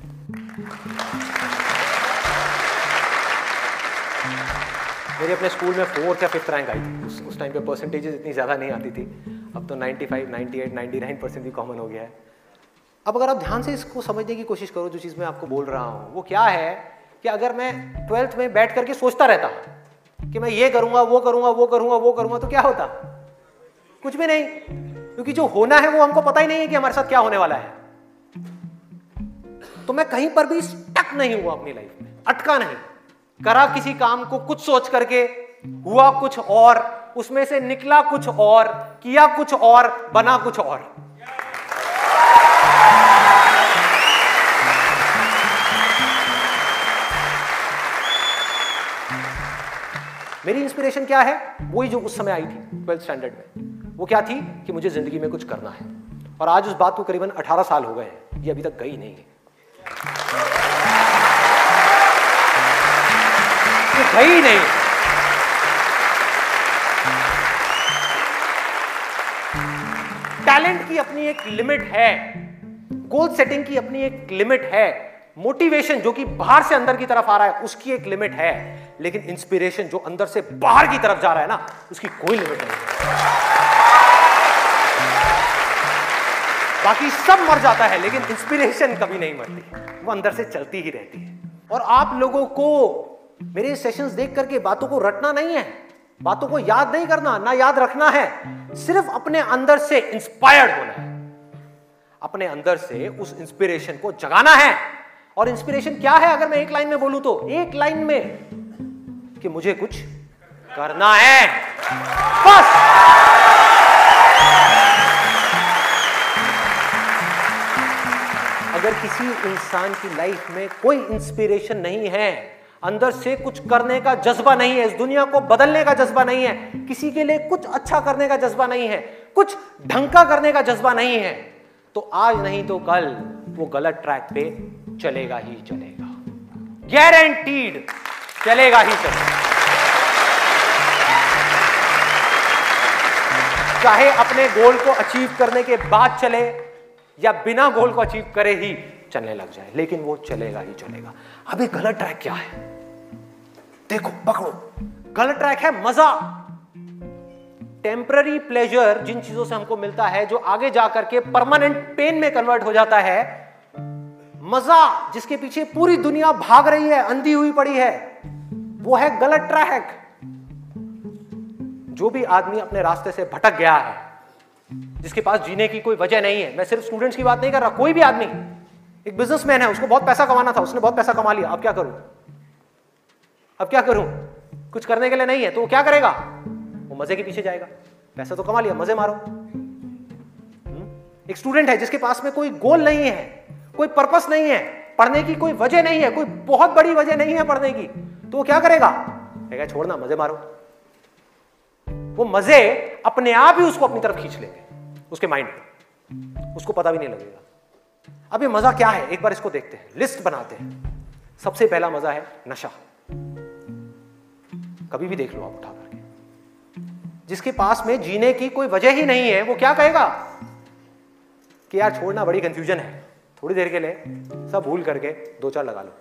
मेरे अपने स्कूल में फोर्थ या फिफ्थ रैंक आई। थी उस उस टाइम पे परसेंटेजेस इतनी ज़्यादा नहीं आती थी। अब तो 95, 98, 99 परसेंट भी कॉमन हो गया है। अब अगर आप ध्यान से इसको समझने की कोशिश करो जो चीज़ मैं आपको बोल रहा हूँ वो क्या है कि अगर मैं ट्वेल्थ में बैठ करके सोचता रहता कि मैं ये करूँगा, वो करूँगा वो करूँगा वो करूँगा तो क्या होता? कुछ भी नहीं। क्योंकि जो होना है वो हमको पता ही नहीं है कि हमारे साथ क्या होने वाला है। तो मैं कहीं पर भी स्टक नहीं हुआ अपनी लाइफ में। अटका नहीं। करा किसी काम को, कुछ सोच करके, हुआ कुछ और, उसमें से निकला कुछ और, किया कुछ और, बना कुछ और। मेरी इंस्पिरेशन क्या है? वही जो उस समय आई थी ट्वेल्थ स्टैंडर्ड में। वो क्या थी कि मुझे ज़िंदगी में कुछ करना है। और आज उस बात को करीबन 18 साल हो गए हैं। ये अभी तक गई नहीं है। ये गई नहीं टैलेंट की अपनी एक लिमिट है। गोल सेटिंग की अपनी एक लिमिट है। मोटिवेशन जो कि बाहर से अंदर की तरफ़ आ रहा है, उसकी एक लिमिट है। लेकिन इंस्पिरेशन जो अंदर से बाहर की तरफ़ जा रहा है ना, उसकी कोई लिमिट नहीं बाकी सब मर जाता है, लेकिन इंस्पिरेशन कभी नहीं मरती। वो अंदर से चलती ही रहती है। और आप लोगों को, मेरे सेशंस देख करके बातों को रटना नहीं है। बातों को याद नहीं करना, ना याद रखना है। सिर्फ़ अपने अंदर से इंस्पायर्ड होना है। अपने अंदर से उस इंस्पिरेशन को जगाना है। और इंस्पिरेशन क्या है अगर मैं एक लाइन में बोलूँ तो? एक लाइन में कि मुझे कुछ करना है। बस! अगर किसी इंसान की लाइफ में कोई इंस्पिरेशन नहीं है, अंदर से कुछ करने का जज्बा नहीं है, इस दुनिया को बदलने का जज्बा नहीं है, किसी के लिए कुछ अच्छा करने का जज्बा नहीं है, कुछ ढंग का करने का जज्बा नहीं है तो आज नहीं तो कल। वो गलत ट्रैक पे चलेगा ही चलेगा। गारंटीड चलेगा ही चलेगा। चाहे अपने गोल को अचीव करने के बाद चले या बिना गोल को अचीव करे ही चलने लग जाए, लेकिन वो चलेगा ही चलेगा। अभी गलत ट्रैक क्या है? देखो, पकड़ो। गलत ट्रैक है मज़ा। टेम्पररी प्लेजर जिन चीज़ों से हमको मिलता है, जो आगे जाकर के परमानेंट पेन में कन्वर्ट हो जाता है मज़ा जिसके पीछे पूरी दुनिया भाग रही है, अंधी हुई पड़ी है, वो है गलत ट्रैक जो भी आदमी अपने रास्ते से भटक गया है, जिसके पास जीने की कोई वजह नहीं है, मैं सिर्फ़ स्टूडेंट्स की बात नहीं कर रहा, कोई भी आदमी, एक बिजनेसमैन है, उसको बहुत पैसा कमाना था, उसने बहुत पैसा कमा लिया, अब क्या करूँ? अब क्या करूँ? कुछ करने के लिए नहीं है तो वो क्या करेगा? वो मज़े के पीछे जाएगा। पैसा तो कमा लिया, मज़े मारो। हम्म? एक स्टूडेंट है जिसके पास में कोई गोल नहीं है। कोई पर्पस नहीं है, पढ़ने की कोई वजह नहीं है, कोई बहुत बड़ी वजह नहीं है पढ़ने की। तो वो क्या करेगा? कहेगा छोड़ना, मज़े मारो। वो मज़े अपने आप ही उसको अपनी तरफ़ खींच लेंगे, उसके माइंड में उसको पता भी नहीं लगेगा। अब ये मज़ा क्या है? एक बार इसको देखते हैं, लिस्ट बनाते हैं। सबसे पहला मज़ा है नशा। कभी भी देख लो आप उठा करके। जिसके पास में जीने की कोई वजह ही नहीं है, वो क्या कहेगा? कि यार, छोड़ना, बड़ी कंफ्यूजन है। थोड़ी देर के लिए सब भूल करके दो चार लगा लो।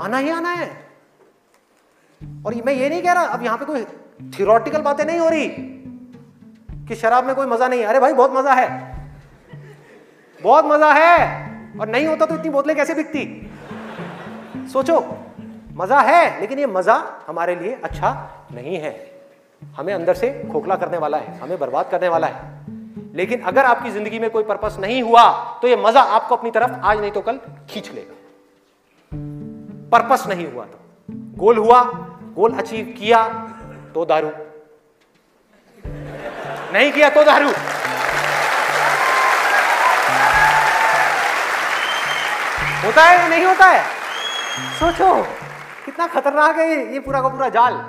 आना ही आना है। और मैं ये नहीं कह रहा, अब यहाँ पे कोई थियोरटिकल बातें नहीं हो रही कि शराब में कोई मज़ा नहीं है। अरे भाई, बहुत मज़ा है। बहुत मज़ा है। और नहीं होता तो इतनी बोतलें कैसे बिकती? सोचो, मज़ा है, लेकिन ये मज़ा हमारे लिए अच्छा नहीं है। हमें अंदर से खोखला करने वाला है, हमें बर्बाद करने वाला है। लेकिन अगर आपकी ज़िंदगी में कोई पर्पस नहीं हुआ तो ये मज़ा आपको अपनी तरफ़ आज नहीं तो कल खींच लेगा। पर्पस नहीं हुआ तो। गोल हुआ, गोल अचीव किया तो दारू। नहीं किया तो दारू। होता है या नहीं होता है? सोचो, कितना खतरनाक है ये पूरा का पूरा जाल।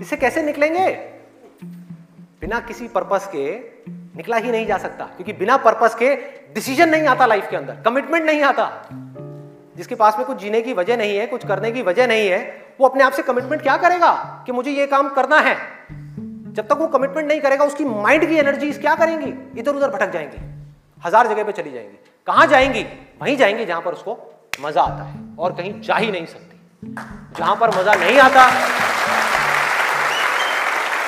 इससे कैसे निकलेंगे? बिना किसी पर्पस के निकला ही नहीं जा सकता, क्योंकि बिना पर्पस के डिसीज़न नहीं आता लाइफ के अंदर कमिटमेंट नहीं आता। जिसके पास में कुछ जीने की वजह नहीं है, कुछ करने की वजह नहीं है, वो अपने आप से कमिटमेंट क्या करेगा कि मुझे ये काम करना है? जब तक वो कमिटमेंट नहीं करेगा, उसकी माइंड की एनर्जी क्या करेंगी? इधर उधर भटक जाएँगी, हज़ार जगह पे चली जाएँगी। कहाँ जाएँगी? वहीं जाएँगी जहाँ पर उसको मज़ा आता है, और कहीं जा ही नहीं सकती। जहाँ पर मज़ा नहीं आता,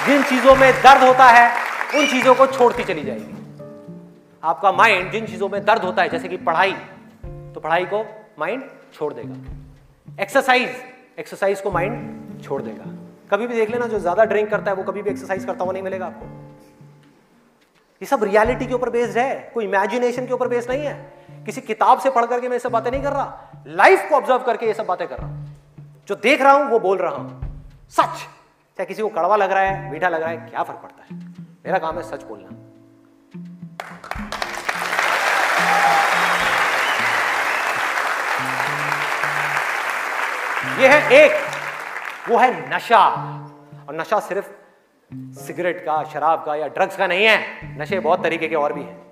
जिन चीज़ों में दर्द होता है उन चीज़ों को छोड़ती चली जाएगी। आपका माइंड जिन चीज़ों में दर्द होता है, जैसे कि पढ़ाई तो पढ़ाई को माइंड छोड़ देगा। एक्सरसाइज एक्सरसाइज को माइंड छोड़ देगा। कभी भी देख लेना, जो ज़्यादा ड्रिंक करता है, वो कभी भी एक्सरसाइज करता हुआ नहीं मिलेगा आपको। ये सब रियलिटी के ऊपर बेस्ड है, कोई इमेजिनेशन के ऊपर बेस्ड नहीं है। किसी किताब से पढ़ करके मैं ये सब बातें नहीं कर रहा लाइफ को ऑब्ज़र्व करके ये सब बातें कर रहा हूँ। जो देख रहा हूँ, वो बोल रहा हूँ। सच! चाहे किसी को कड़वा लग रहा है, मीठा लग रहा है, क्या फ़र्क पड़ता है? मेरा काम है सच बोलना। ये है एक, वो है नशा। और नशा सिर्फ़ सिगरेट का, शराब का या ड्रग्स का नहीं है, नशे बहुत तरीके के और भी हैं।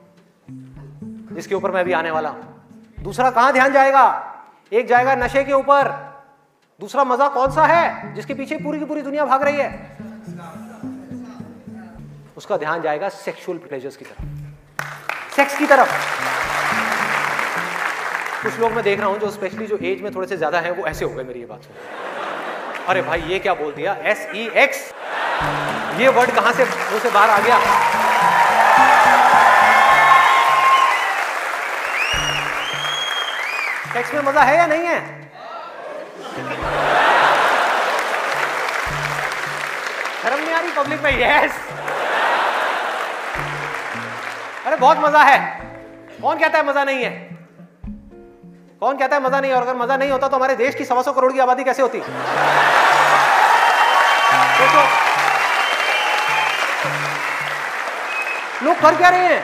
जिसके ऊपर मैं भी आने वाला हूँ। दूसरा कहाँ ध्यान जाएगा? एक जाएगा नशे के ऊपर। दूसरा मज़ा कौन सा है, जिसके पीछे पूरी की पूरी दुनिया भाग रही है? उसका ध्यान जाएगा सेक्सुअल प्लेजर्स की तरफ़। सेक्स की तरफ़। कुछ लोग मैं देख रहा हूँ जो स्पेशली जो एज में थोड़े से ज़्यादा है, वो ऐसे हो गए मेरी ये बात सुन। अरे भाई, ये क्या बोल दिया? एस ई एक्स ये वर्ड कहाँ से, मुँह से बाहर आ गया? सेक्स में मज़ा है या नहीं है? शर्म नहीं आ रही पब्लिक में? यस अरे बहुत मज़ा है। कौन कहता है मज़ा नहीं है? कौन कहता है मज़ा नहीं और अगर मज़ा नहीं होता तो हमारे देश की सवा सौ करोड़ की आबादी कैसे होती? सोचो लोग कर क्या रहे हैं?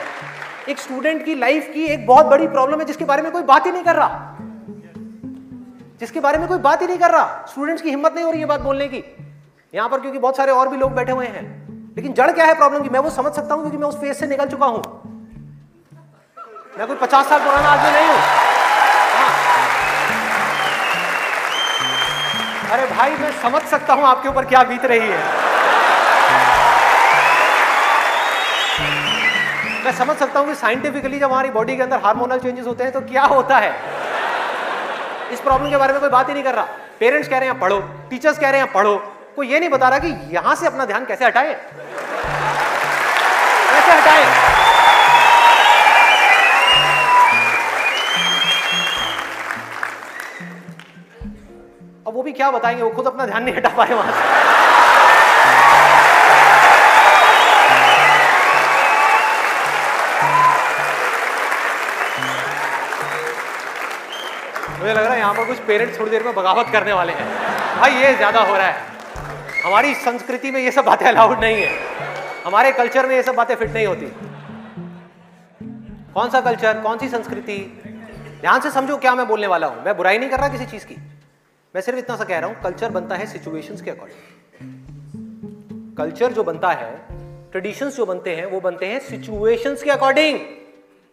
एक स्टूडेंट की लाइफ की एक बहुत बड़ी प्रॉब्लम है जिसके बारे में कोई बात ही नहीं कर रहा। जिसके बारे में कोई बात ही नहीं कर रहा। स्टूडेंट्स की हिम्मत नहीं हो रही है बात बोलने की। यहाँ पर क्योंकि बहुत सारे और भी लोग बैठे हुए हैं। लेकिन जड़ क्या है प्रॉब्लम की? मैं वो समझ सकता हूँ क्योंकि मैं उस फ़ेज़ से निकल चुका हूँ। मैं कोई पचास साल पुराना आदमी नहीं हूँ। हाँ। अरे भाई, मैं समझ सकता हूँ आपके ऊपर क्या बीत रही है। मैं समझ सकता हूँ कि साइंटिफिकली जब हमारी बॉडी के अंदर हार्मोनल चेंजेस होते हैं तो क्या होता है? इस प्रॉब्लम के बारे में कोई बात ही नहीं कर रहा। पेरेंट्स कह रहे हैं पढ़ो। टीचर्स कह रहे हैं पढ़ो। कोई ये नहीं बता रहा कि यहाँ से अपना ध्यान कैसे हटाए? कैसे हटाए? अब वो भी क्या बताएँगे? वो खुद अपना ध्यान नहीं हटा पाए वहाँ से। मुझे लग रहा है यहाँ पर कुछ पेरेंट्स थोड़ी देर में बगावत करने वाले हैं। भाई, ये ज़्यादा हो रहा है। हमारी संस्कृति में ये सब बातें अलाउड नहीं है। हमारे कल्चर में ये सब बातें फिट नहीं होती। कौन सा कल्चर कौन सी संस्कृति? ध्यान से समझो क्या मैं बोलने वाला हूँ। मैं बुराई नहीं कर रहा किसी चीज़ की। मैं सिर्फ़ इतना सा कह रहा हूँ कल्चर बनता है सिचुएशंस के अकॉर्डिंग कल्चर जो बनता है ट्रेडिशंस जो बनते हैं, वो बनते हैं सिचुएशंस के अकॉर्डिंग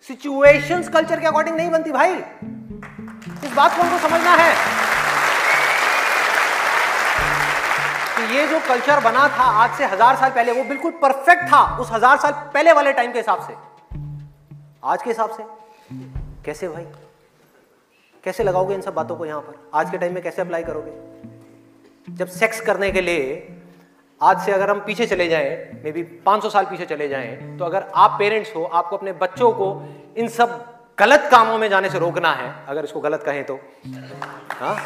सिचुएशंस कल्चर के अकॉर्डिंग नहीं बनती भाई. इस बात को हमको समझना है. कि ये जो कल्चर बना था आज से हज़ार साल पहले, वो बिल्कुल परफेक्ट था उस हज़ार साल पहले वाले टाइम के हिसाब से. आज के हिसाब से. कैसे भाई? कैसे लगाओगे इन सब बातों को यहाँ पर? आज के टाइम में कैसे अप्लाई करोगे? जब सेक्स करने के लिए आज से अगर हम पीछे चले जाएँ मे बी 500 साल पीछे चले जाएँ तो अगर आप पेरेंट्स हो, आपको अपने बच्चों को इन सब गलत कामों में जाने से रोकना है, अगर इसको गलत कहें तो हाँ?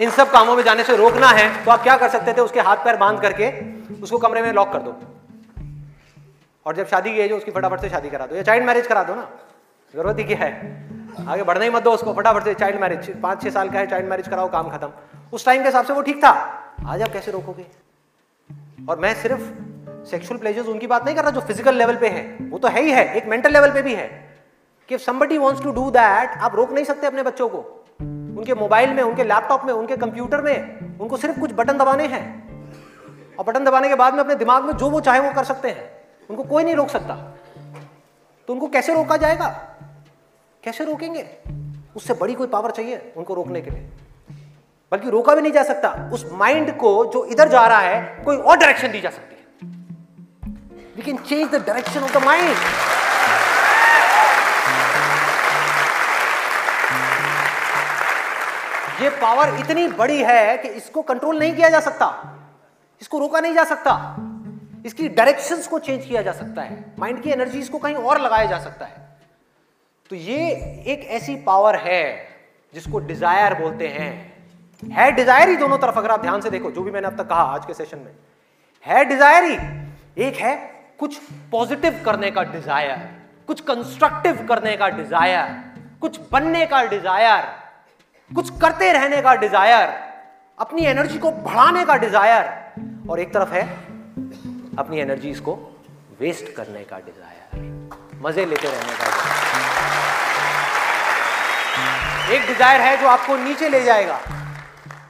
इन सब कामों में जाने से रोकना है तो आप क्या कर सकते थे? उसके हाथ पैर बाँध करके उसको कमरे में लॉक कर दो। और जब शादी की हो, उसकी फटाफट से शादी करा दो। या चाइल्ड मैरिज करा दो ना। ज़रूरत ही क्या है। आगे बढ़ने ही मत दो उसको, फटाफट से चाइल्ड मैरिज पाँच छह साल का है चाइल्ड मैरिज कराओ, काम खत्म। उस टाइम के हिसाब से वो ठीक था। आज आप कैसे रोकोगे? और मैं सिर्फ़ सेक्सुअल प्लेजर्स उनकी बात नहीं कर रहा, जो फ़िज़िकल लेवल पे है। वो तो है ही है, एक मेंटल लेवल पे भी है। कि somebody wants to do that आप रोक नहीं सकते अपने बच्चों को। उनके मोबाइल में, उनके लैपटॉप में, उनके कंप्यूटर में, उनको सिर्फ़ कुछ बटन दबाने हैं। और बटन दबाने के बाद में अपने दिमाग में जो वो चाहे वो कर सकते हैं। उनको कोई नहीं रोक सकता। तो उनको कैसे रोका जाएगा? कैसे रोकेंगे? उससे बड़ी कोई पावर चाहिए उनको रोकने के लिए। बल्कि रोका भी नहीं जा सकता। उस माइंड को जो इधर जा रहा है, कोई और डायरेक्शन दी जा सकती है। We can change the direction of the mind ये पावर इतनी बड़ी है कि इसको कंट्रोल नहीं किया जा सकता। इसको रोका नहीं जा सकता। इसकी डायरेक्शंस को चेंज किया जा सकता है। माइंड की एनर्जी इसको कहीं और लगाया जा सकता है। तो ये एक ऐसी पावर है जिसको डिज़ायर बोलते हैं। है डिज़ायर ही दोनों तरफ़, अगर आप ध्यान से देखो, जो भी मैंने अब तक कहा आज के सेशन में। है डिज़ायर ही, एक है कुछ पॉजिटिव करने का डिज़ायर कुछ कंस्ट्रक्टिव करने का डिज़ायर कुछ बनने का डिज़ायर कुछ करते रहने का डिज़ायर अपनी एनर्जी को बढ़ाने का डिज़ायर और एक तरफ़ है अपनी एनर्जी को वेस्ट करने का डिज़ायर मज़े लेते रहने का एक डिज़ायर है जो आपको नीचे ले जाएगा।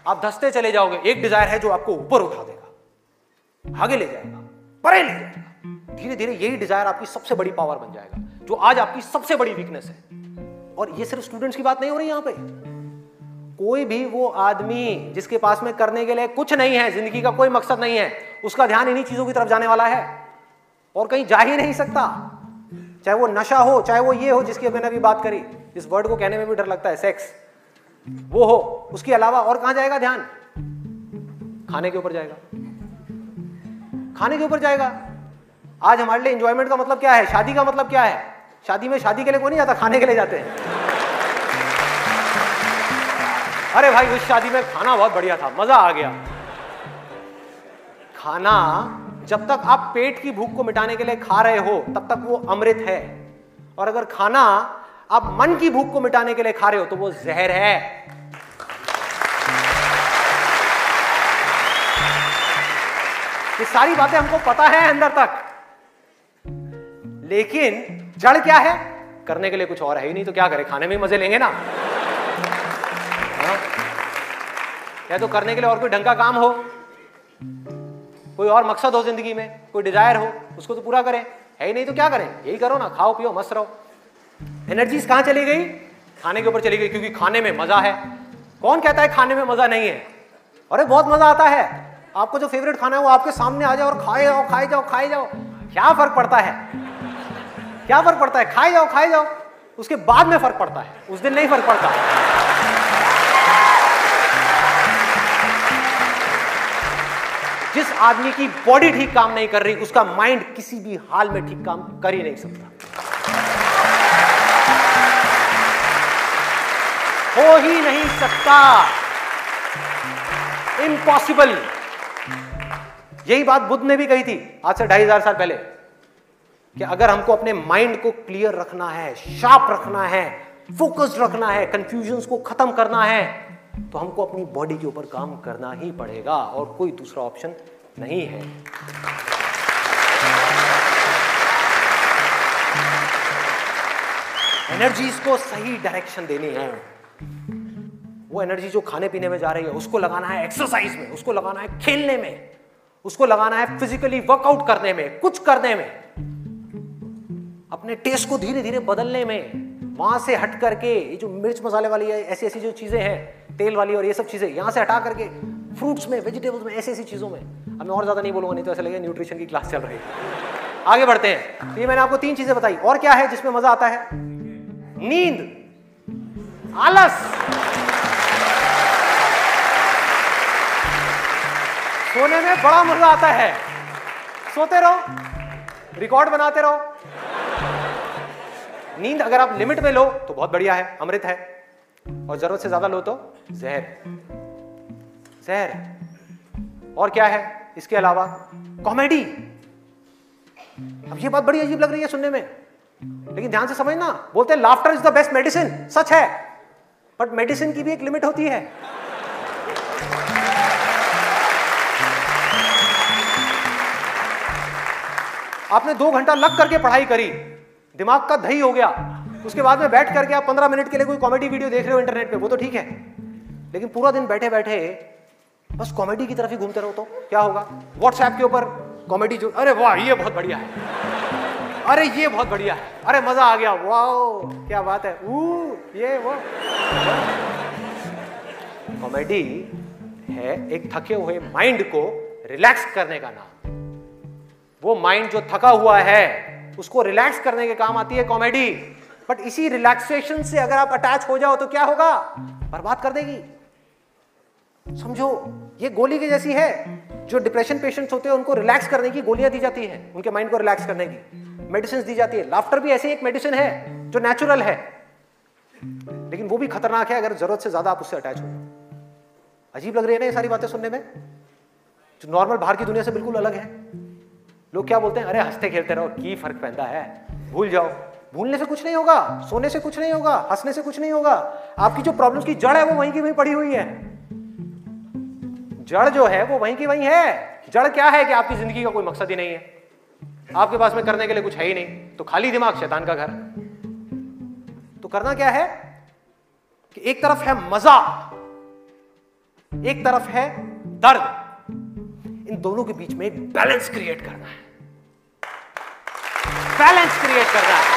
आप धसते चले जाओगे। एक डिज़ायर है जो आपको ऊपर उठा देगा। आगे ले जाएगा। परे ले जाएगा। धीरे धीरे यही डिज़ायर आपकी सबसे बड़ी पावर बन जाएगा, जो आज आपकी सबसे बड़ी वीकनेस है। और ये सिर्फ़ स्टूडेंट्स की बात नहीं हो रही यहाँ पे। कोई भी वो आदमी जिसके पास में करने के लिए कुछ नहीं है, ज़िंदगी का कोई मकसद नहीं है, उसका ध्यान इन्हीं चीज़ों की तरफ़ जाने वाला है। और कहीं जा ही नहीं सकता। चाहे वो नशा हो, चाहे वो ये हो जिसकी मैंने अभी बात करी। इस वर्ड को कहने में भी डर लगता है सेक्स वो हो, उसके अलावा और कहाँ जाएगा ध्यान? खाने के ऊपर जाएगा। खाने के ऊपर जाएगा। आज हमारे लिए इंजॉयमेंट का मतलब क्या है? शादी का मतलब क्या है? शादी में शादी के लिए कोई नहीं जाता, खाने के लिए जाते हैं। अरे भाई, उस शादी में खाना बहुत बढ़िया था, मज़ा आ गया। खाना, जब तक आप पेट की भूख को मिटाने के लिए खा रहे हो, तब तक वो अमृत है। और अगर खाना आप मन की भूख को मिटाने के लिए खा रहे हो तो वो जहर है। ये सारी बातें हमको पता है अंदर तक। लेकिन जड़ क्या है? करने के लिए कुछ और है ही नहीं तो क्या करें? खाने में मज़े लेंगे ना। हाँ? या तो करने के लिए और कोई ढंग का काम हो, कोई और मकसद हो ज़िंदगी में, कोई डिज़ायर हो, उसको तो पूरा करें। है ही नहीं तो क्या करें? यही करो ना, खाओ पियो, मस्त रहो। एनर्जीज कहाँ चली गई? खाने के ऊपर चली गई, क्योंकि खाने में मज़ा है। कौन कहता है खाने में मज़ा नहीं है? अरे, बहुत मज़ा आता है। आपको जो फेवरेट खाना है, वो आपके सामने आ जाओ और खाए जाओ खाए जाओ खाए जाओ। क्या फ़र्क पड़ता है? क्या फ़र्क पड़ता है? खाए जाओ खाए जाओ। उसके बाद में फ़र्क पड़ता है। उस दिन नहीं फ़र्क पड़ता। जिस आदमी की बॉडी ठीक काम नहीं कर रही, उसका माइंड किसी भी हाल में ठीक काम कर ही नहीं सकता। हो ही नहीं सकता। इम्पॉसिबल यही बात बुद्ध ने भी कही थी आज से ढाई हज़ार साल पहले कि अगर हमको अपने माइंड को क्लियर रखना है शार्प रखना है फोकस्ड रखना है कंफ्यूजन को खत्म करना है तो हमको अपनी बॉडी के ऊपर काम करना ही पड़ेगा और कोई दूसरा ऑप्शन नहीं है। एनर्जीज को सही डायरेक्शन देनी है। वो एनर्जी जो खाने पीने में जा रही है, उसको लगाना है एक्सरसाइज में, उसको लगाना है खेलने में, उसको लगाना है फिजिकली वर्कआउट करने में, कुछ करने में। अपने टेस्ट को धीरे धीरे बदलने में, वहाँ से हट करके, ये जो मिर्च मसाले वाली है ऐसी ऐसी जो चीज़ें हैं, तेल वाली और ये सब चीज़ें, यहाँ से हटा करके फ्रूट्स में वेजिटेबल्स में ऐसी ऐसी चीज़ों में। अब मैं और ज़्यादा नहीं बोलूँगा, नहीं तो ऐसा लगेगा न्यूट्रिशन की क्लास चल रही है। आगे बढ़ते हैं। तो ये मैंने आपको तीन चीज़ें बताई। और क्या है जिसमें मज़ा आता है? नींद। आलस सोने में बड़ा मज़ा आता है। सोते रहो रिकॉर्ड बनाते रहो। नींद अगर आप लिमिट में लो तो बहुत बढ़िया है, अमृत है। और ज़रूरत से ज़्यादा लो तो जहर। जहर। और क्या है? इसके अलावा कॉमेडी अब ये बात बड़ी अजीब लग रही है सुनने में। लेकिन ध्यान से समझना, बोलते हैं laughter is the best medicine सच है। बट मेडिसिन की भी एक लिमिट होती है। आपने दो घंटा लग करके पढ़ाई करी, दिमाग का दही हो गया। उसके बाद में बैठ करके आप पंद्रह मिनट के लिए कोई कॉमेडी वीडियो देख रहे हो इंटरनेट पे, वो तो ठीक है। लेकिन पूरा दिन बैठे बैठे बस कॉमेडी की तरफ़ ही घूमते रहो तो क्या होगा? व्हाट्सएप के ऊपर कॉमेडी जो, अरे वाह, ये बहुत बढ़िया है। अरे ये बहुत बढ़िया है। अरे मज़ा आ गया। वाह क्या बात है। ऊ, ये, वो। कॉमेडी है एक थके हुए माइंड को रिलैक्स करने का नाम। वो माइंड जो थका हुआ है, उसको रिलैक्स करने के काम आती है कॉमेडी। बट इसी रिलैक्सेशन से अगर आप अटैच हो जाओ तो क्या होगा? बर्बाद कर देगी। समझो, ये गोली की जैसी है। जो डिप्रेशन पेशेंट्स होते हैं, उनको रिलैक्स करने की गोलियाँ दी जाती है। उनके माइंड को रिलैक्स करने की। मेडिसिन दी जाती है। लाफ्टर भी ऐसी एक मेडिसिन है जो नेचुरल है। लेकिन वो भी खतरनाक है, अगर ज़रूरत से ज़्यादा आप उससे अटैच हो अजीब लग रही है ना ये सारी बातें सुनने में? जो नॉर्मल बाहर की दुनिया से बिल्कुल अलग है। लोग क्या बोलते हैं? अरे, हँसते खेलते रहो, की फ़र्क पैदा है? भूल जाओ। भूलने से कुछ नहीं होगा, सोने से कुछ नहीं होगा, हंसने से कुछ नहीं होगा। आपकी जो प्रॉब्लम की जड़ है, वो वहीं की वहीं पड़ी हुई है। जड़ जो है, वो वहीं की वहीं है। जड़ क्या है कि आपकी ज़िंदगी का कोई मकसद ही नहीं है? आपके पास में करने के लिए कुछ है ही नहीं। तो खाली दिमाग शैतान का घर। तो करना क्या है कि एक तरफ़ है मज़ा, एक तरफ़ है दर्द। इन दोनों के बीच में बैलेंस क्रिएट करना है। बैलेंस क्रिएट करना है।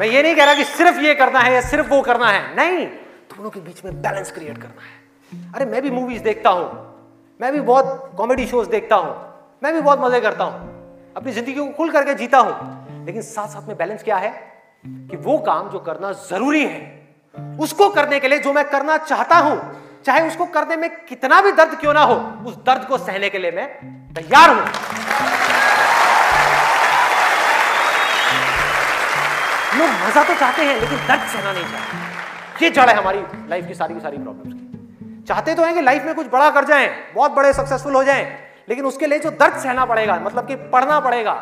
मैं ये नहीं कह रहा कि सिर्फ़ ये करना है या सिर्फ़ वो करना है। नहीं, दोनों के बीच में बैलेंस क्रिएट करना है। अरे मैं भी मूवीज़ देखता हूँ। मैं भी बहुत कॉमेडी शोज़ देखता हूँ। मैं भी बहुत मज़े करता हूँ। अपनी ज़िंदगी को खुल करके जीता हूँ। लेकिन साथ साथ में बैलेंस क्या है? कि वो काम जो करना ज़रूरी है, उसको करने के लिए जो मैं करना चाहता हूँ, चाहे उसको करने में कितना भी दर्द क्यों ना हो, उस दर्द को सहने के लिए मैं तैयार हूँ। लोग मज़ा तो चाहते हैं, लेकिन दर्द सहना नहीं चाहते। ये जड़ है हमारी लाइफ की सारी की सारी प्रॉब्लम्स की। चाहते तो हैं कि लाइफ में कुछ बड़ा कर जाएँ, बहुत बड़े सक्सेसफुल हो जाएँ, लेकिन उसके लिए जो दर्द सहना पड़ेगा मतलब कि पढ़ना पड़ेगा,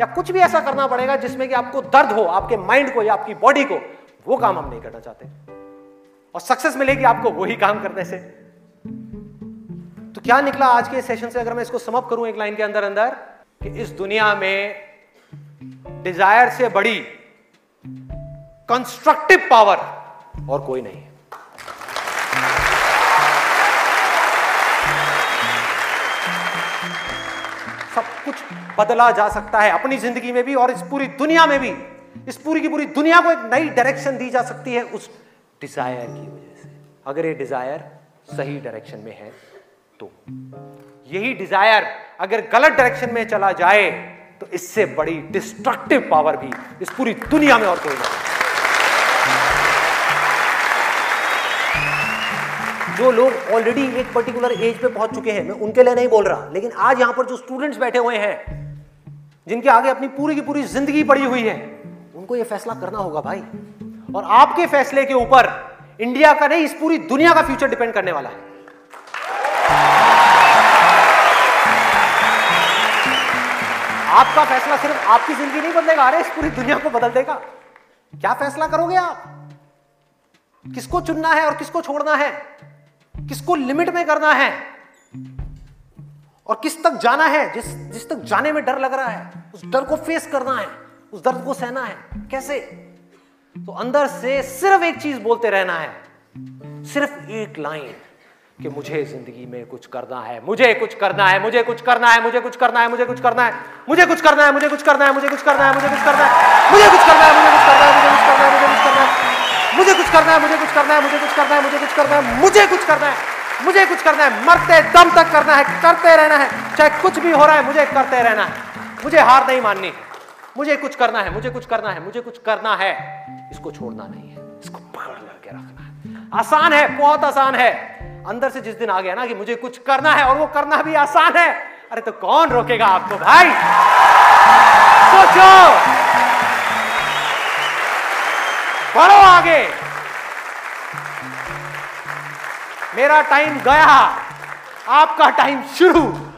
या कुछ भी ऐसा करना पड़ेगा जिसमें कि आपको दर्द हो, आपके माइंड को या आपकी बॉडी को, वो काम हम नहीं करना चाहते। और सक्सेस मिलेगी आपको वही काम करने से। तो क्या निकला आज के सेशन से? अगर मैं इसको समअप करूँ एक लाइन के अंदर अंदर, कि इस दुनिया में डिज़ायर से बड़ी कंस्ट्रक्टिव पावर और कोई नहीं है। बदला जा सकता है अपनी ज़िंदगी में भी और इस पूरी दुनिया में भी। इस पूरी की पूरी दुनिया को एक नई डायरेक्शन दी जा सकती है उस डिज़ायर की वजह से। अगर ये डिज़ायर सही डायरेक्शन में है तो। यही डिज़ायर अगर गलत डायरेक्शन में चला जाए तो इससे बड़ी डिस्ट्रक्टिव पावर भी इस पूरी दुनिया में और कोई नहीं। जो लोग ऑलरेडी एक पर्टिकुलर एज पे पहुँच चुके हैं, मैं उनके लिए नहीं बोल रहा, लेकिन आज यहाँ पर जो स्टूडेंट्स बैठे हुए हैं, जिनके आगे अपनी पूरी की पूरी ज़िंदगी पड़ी हुई है, उनको यह फैसला करना होगा भाई। और आपके फैसले के ऊपर इंडिया का नहीं, इस पूरी दुनिया का फ्यूचर डिपेंड करने वाला है। आपका फैसला सिर्फ़ आपकी ज़िंदगी नहीं बदलेगा, अरे इस पूरी दुनिया को बदल देगा। क्या फैसला करोगे आप? किसको चुनना है और किसको छोड़ना है? किसको लिमिट में करना है और किस तक जाना है जिस जिस तक जाने में डर लग रहा है उस डर को फेस करना है उस दर्द को सहना है कैसे तो अंदर से सिर्फ़ एक चीज़ बोलते रहना है सिर्फ़ एक लाइन कि मुझे ज़िंदगी में कुछ करना है मुझे कुछ करना है मुझे कुछ करना है मुझे कुछ करना है मुझे कुछ करना है मुझे कुछ करना है मुझे कुछ करना है मुझे कुछ करना है मुझे कुछ करना है मुझे कुछ करना है मुझे कुछ करना है मुझे कुछ करना है मुझे कुछ करना है मुझे कुछ करना है मुझे कुछ करना है मुझे कुछ करना है मुझे कुछ करना है मुझे कुछ करना है मुझे कुछ करना है मरते दम तक करना है करते रहना है चाहे कुछ भी हो रहा है मुझे करते रहना है मुझे हार नहीं माननी है मुझे कुछ करना है मुझे कुछ करना है मुझे कुछ करना है इसको छोड़ना नहीं है इसको पकड़ करके रखना है आसान है बहुत आसान है अंदर से जिस दिन आ गया ना कि मुझे कुछ करना है और वो करना भी आसान है अरे तो कौन रोकेगा आपको भाई सोचो बढ़ो आगे। मेरा टाइम गया। आपका टाइम शुरू।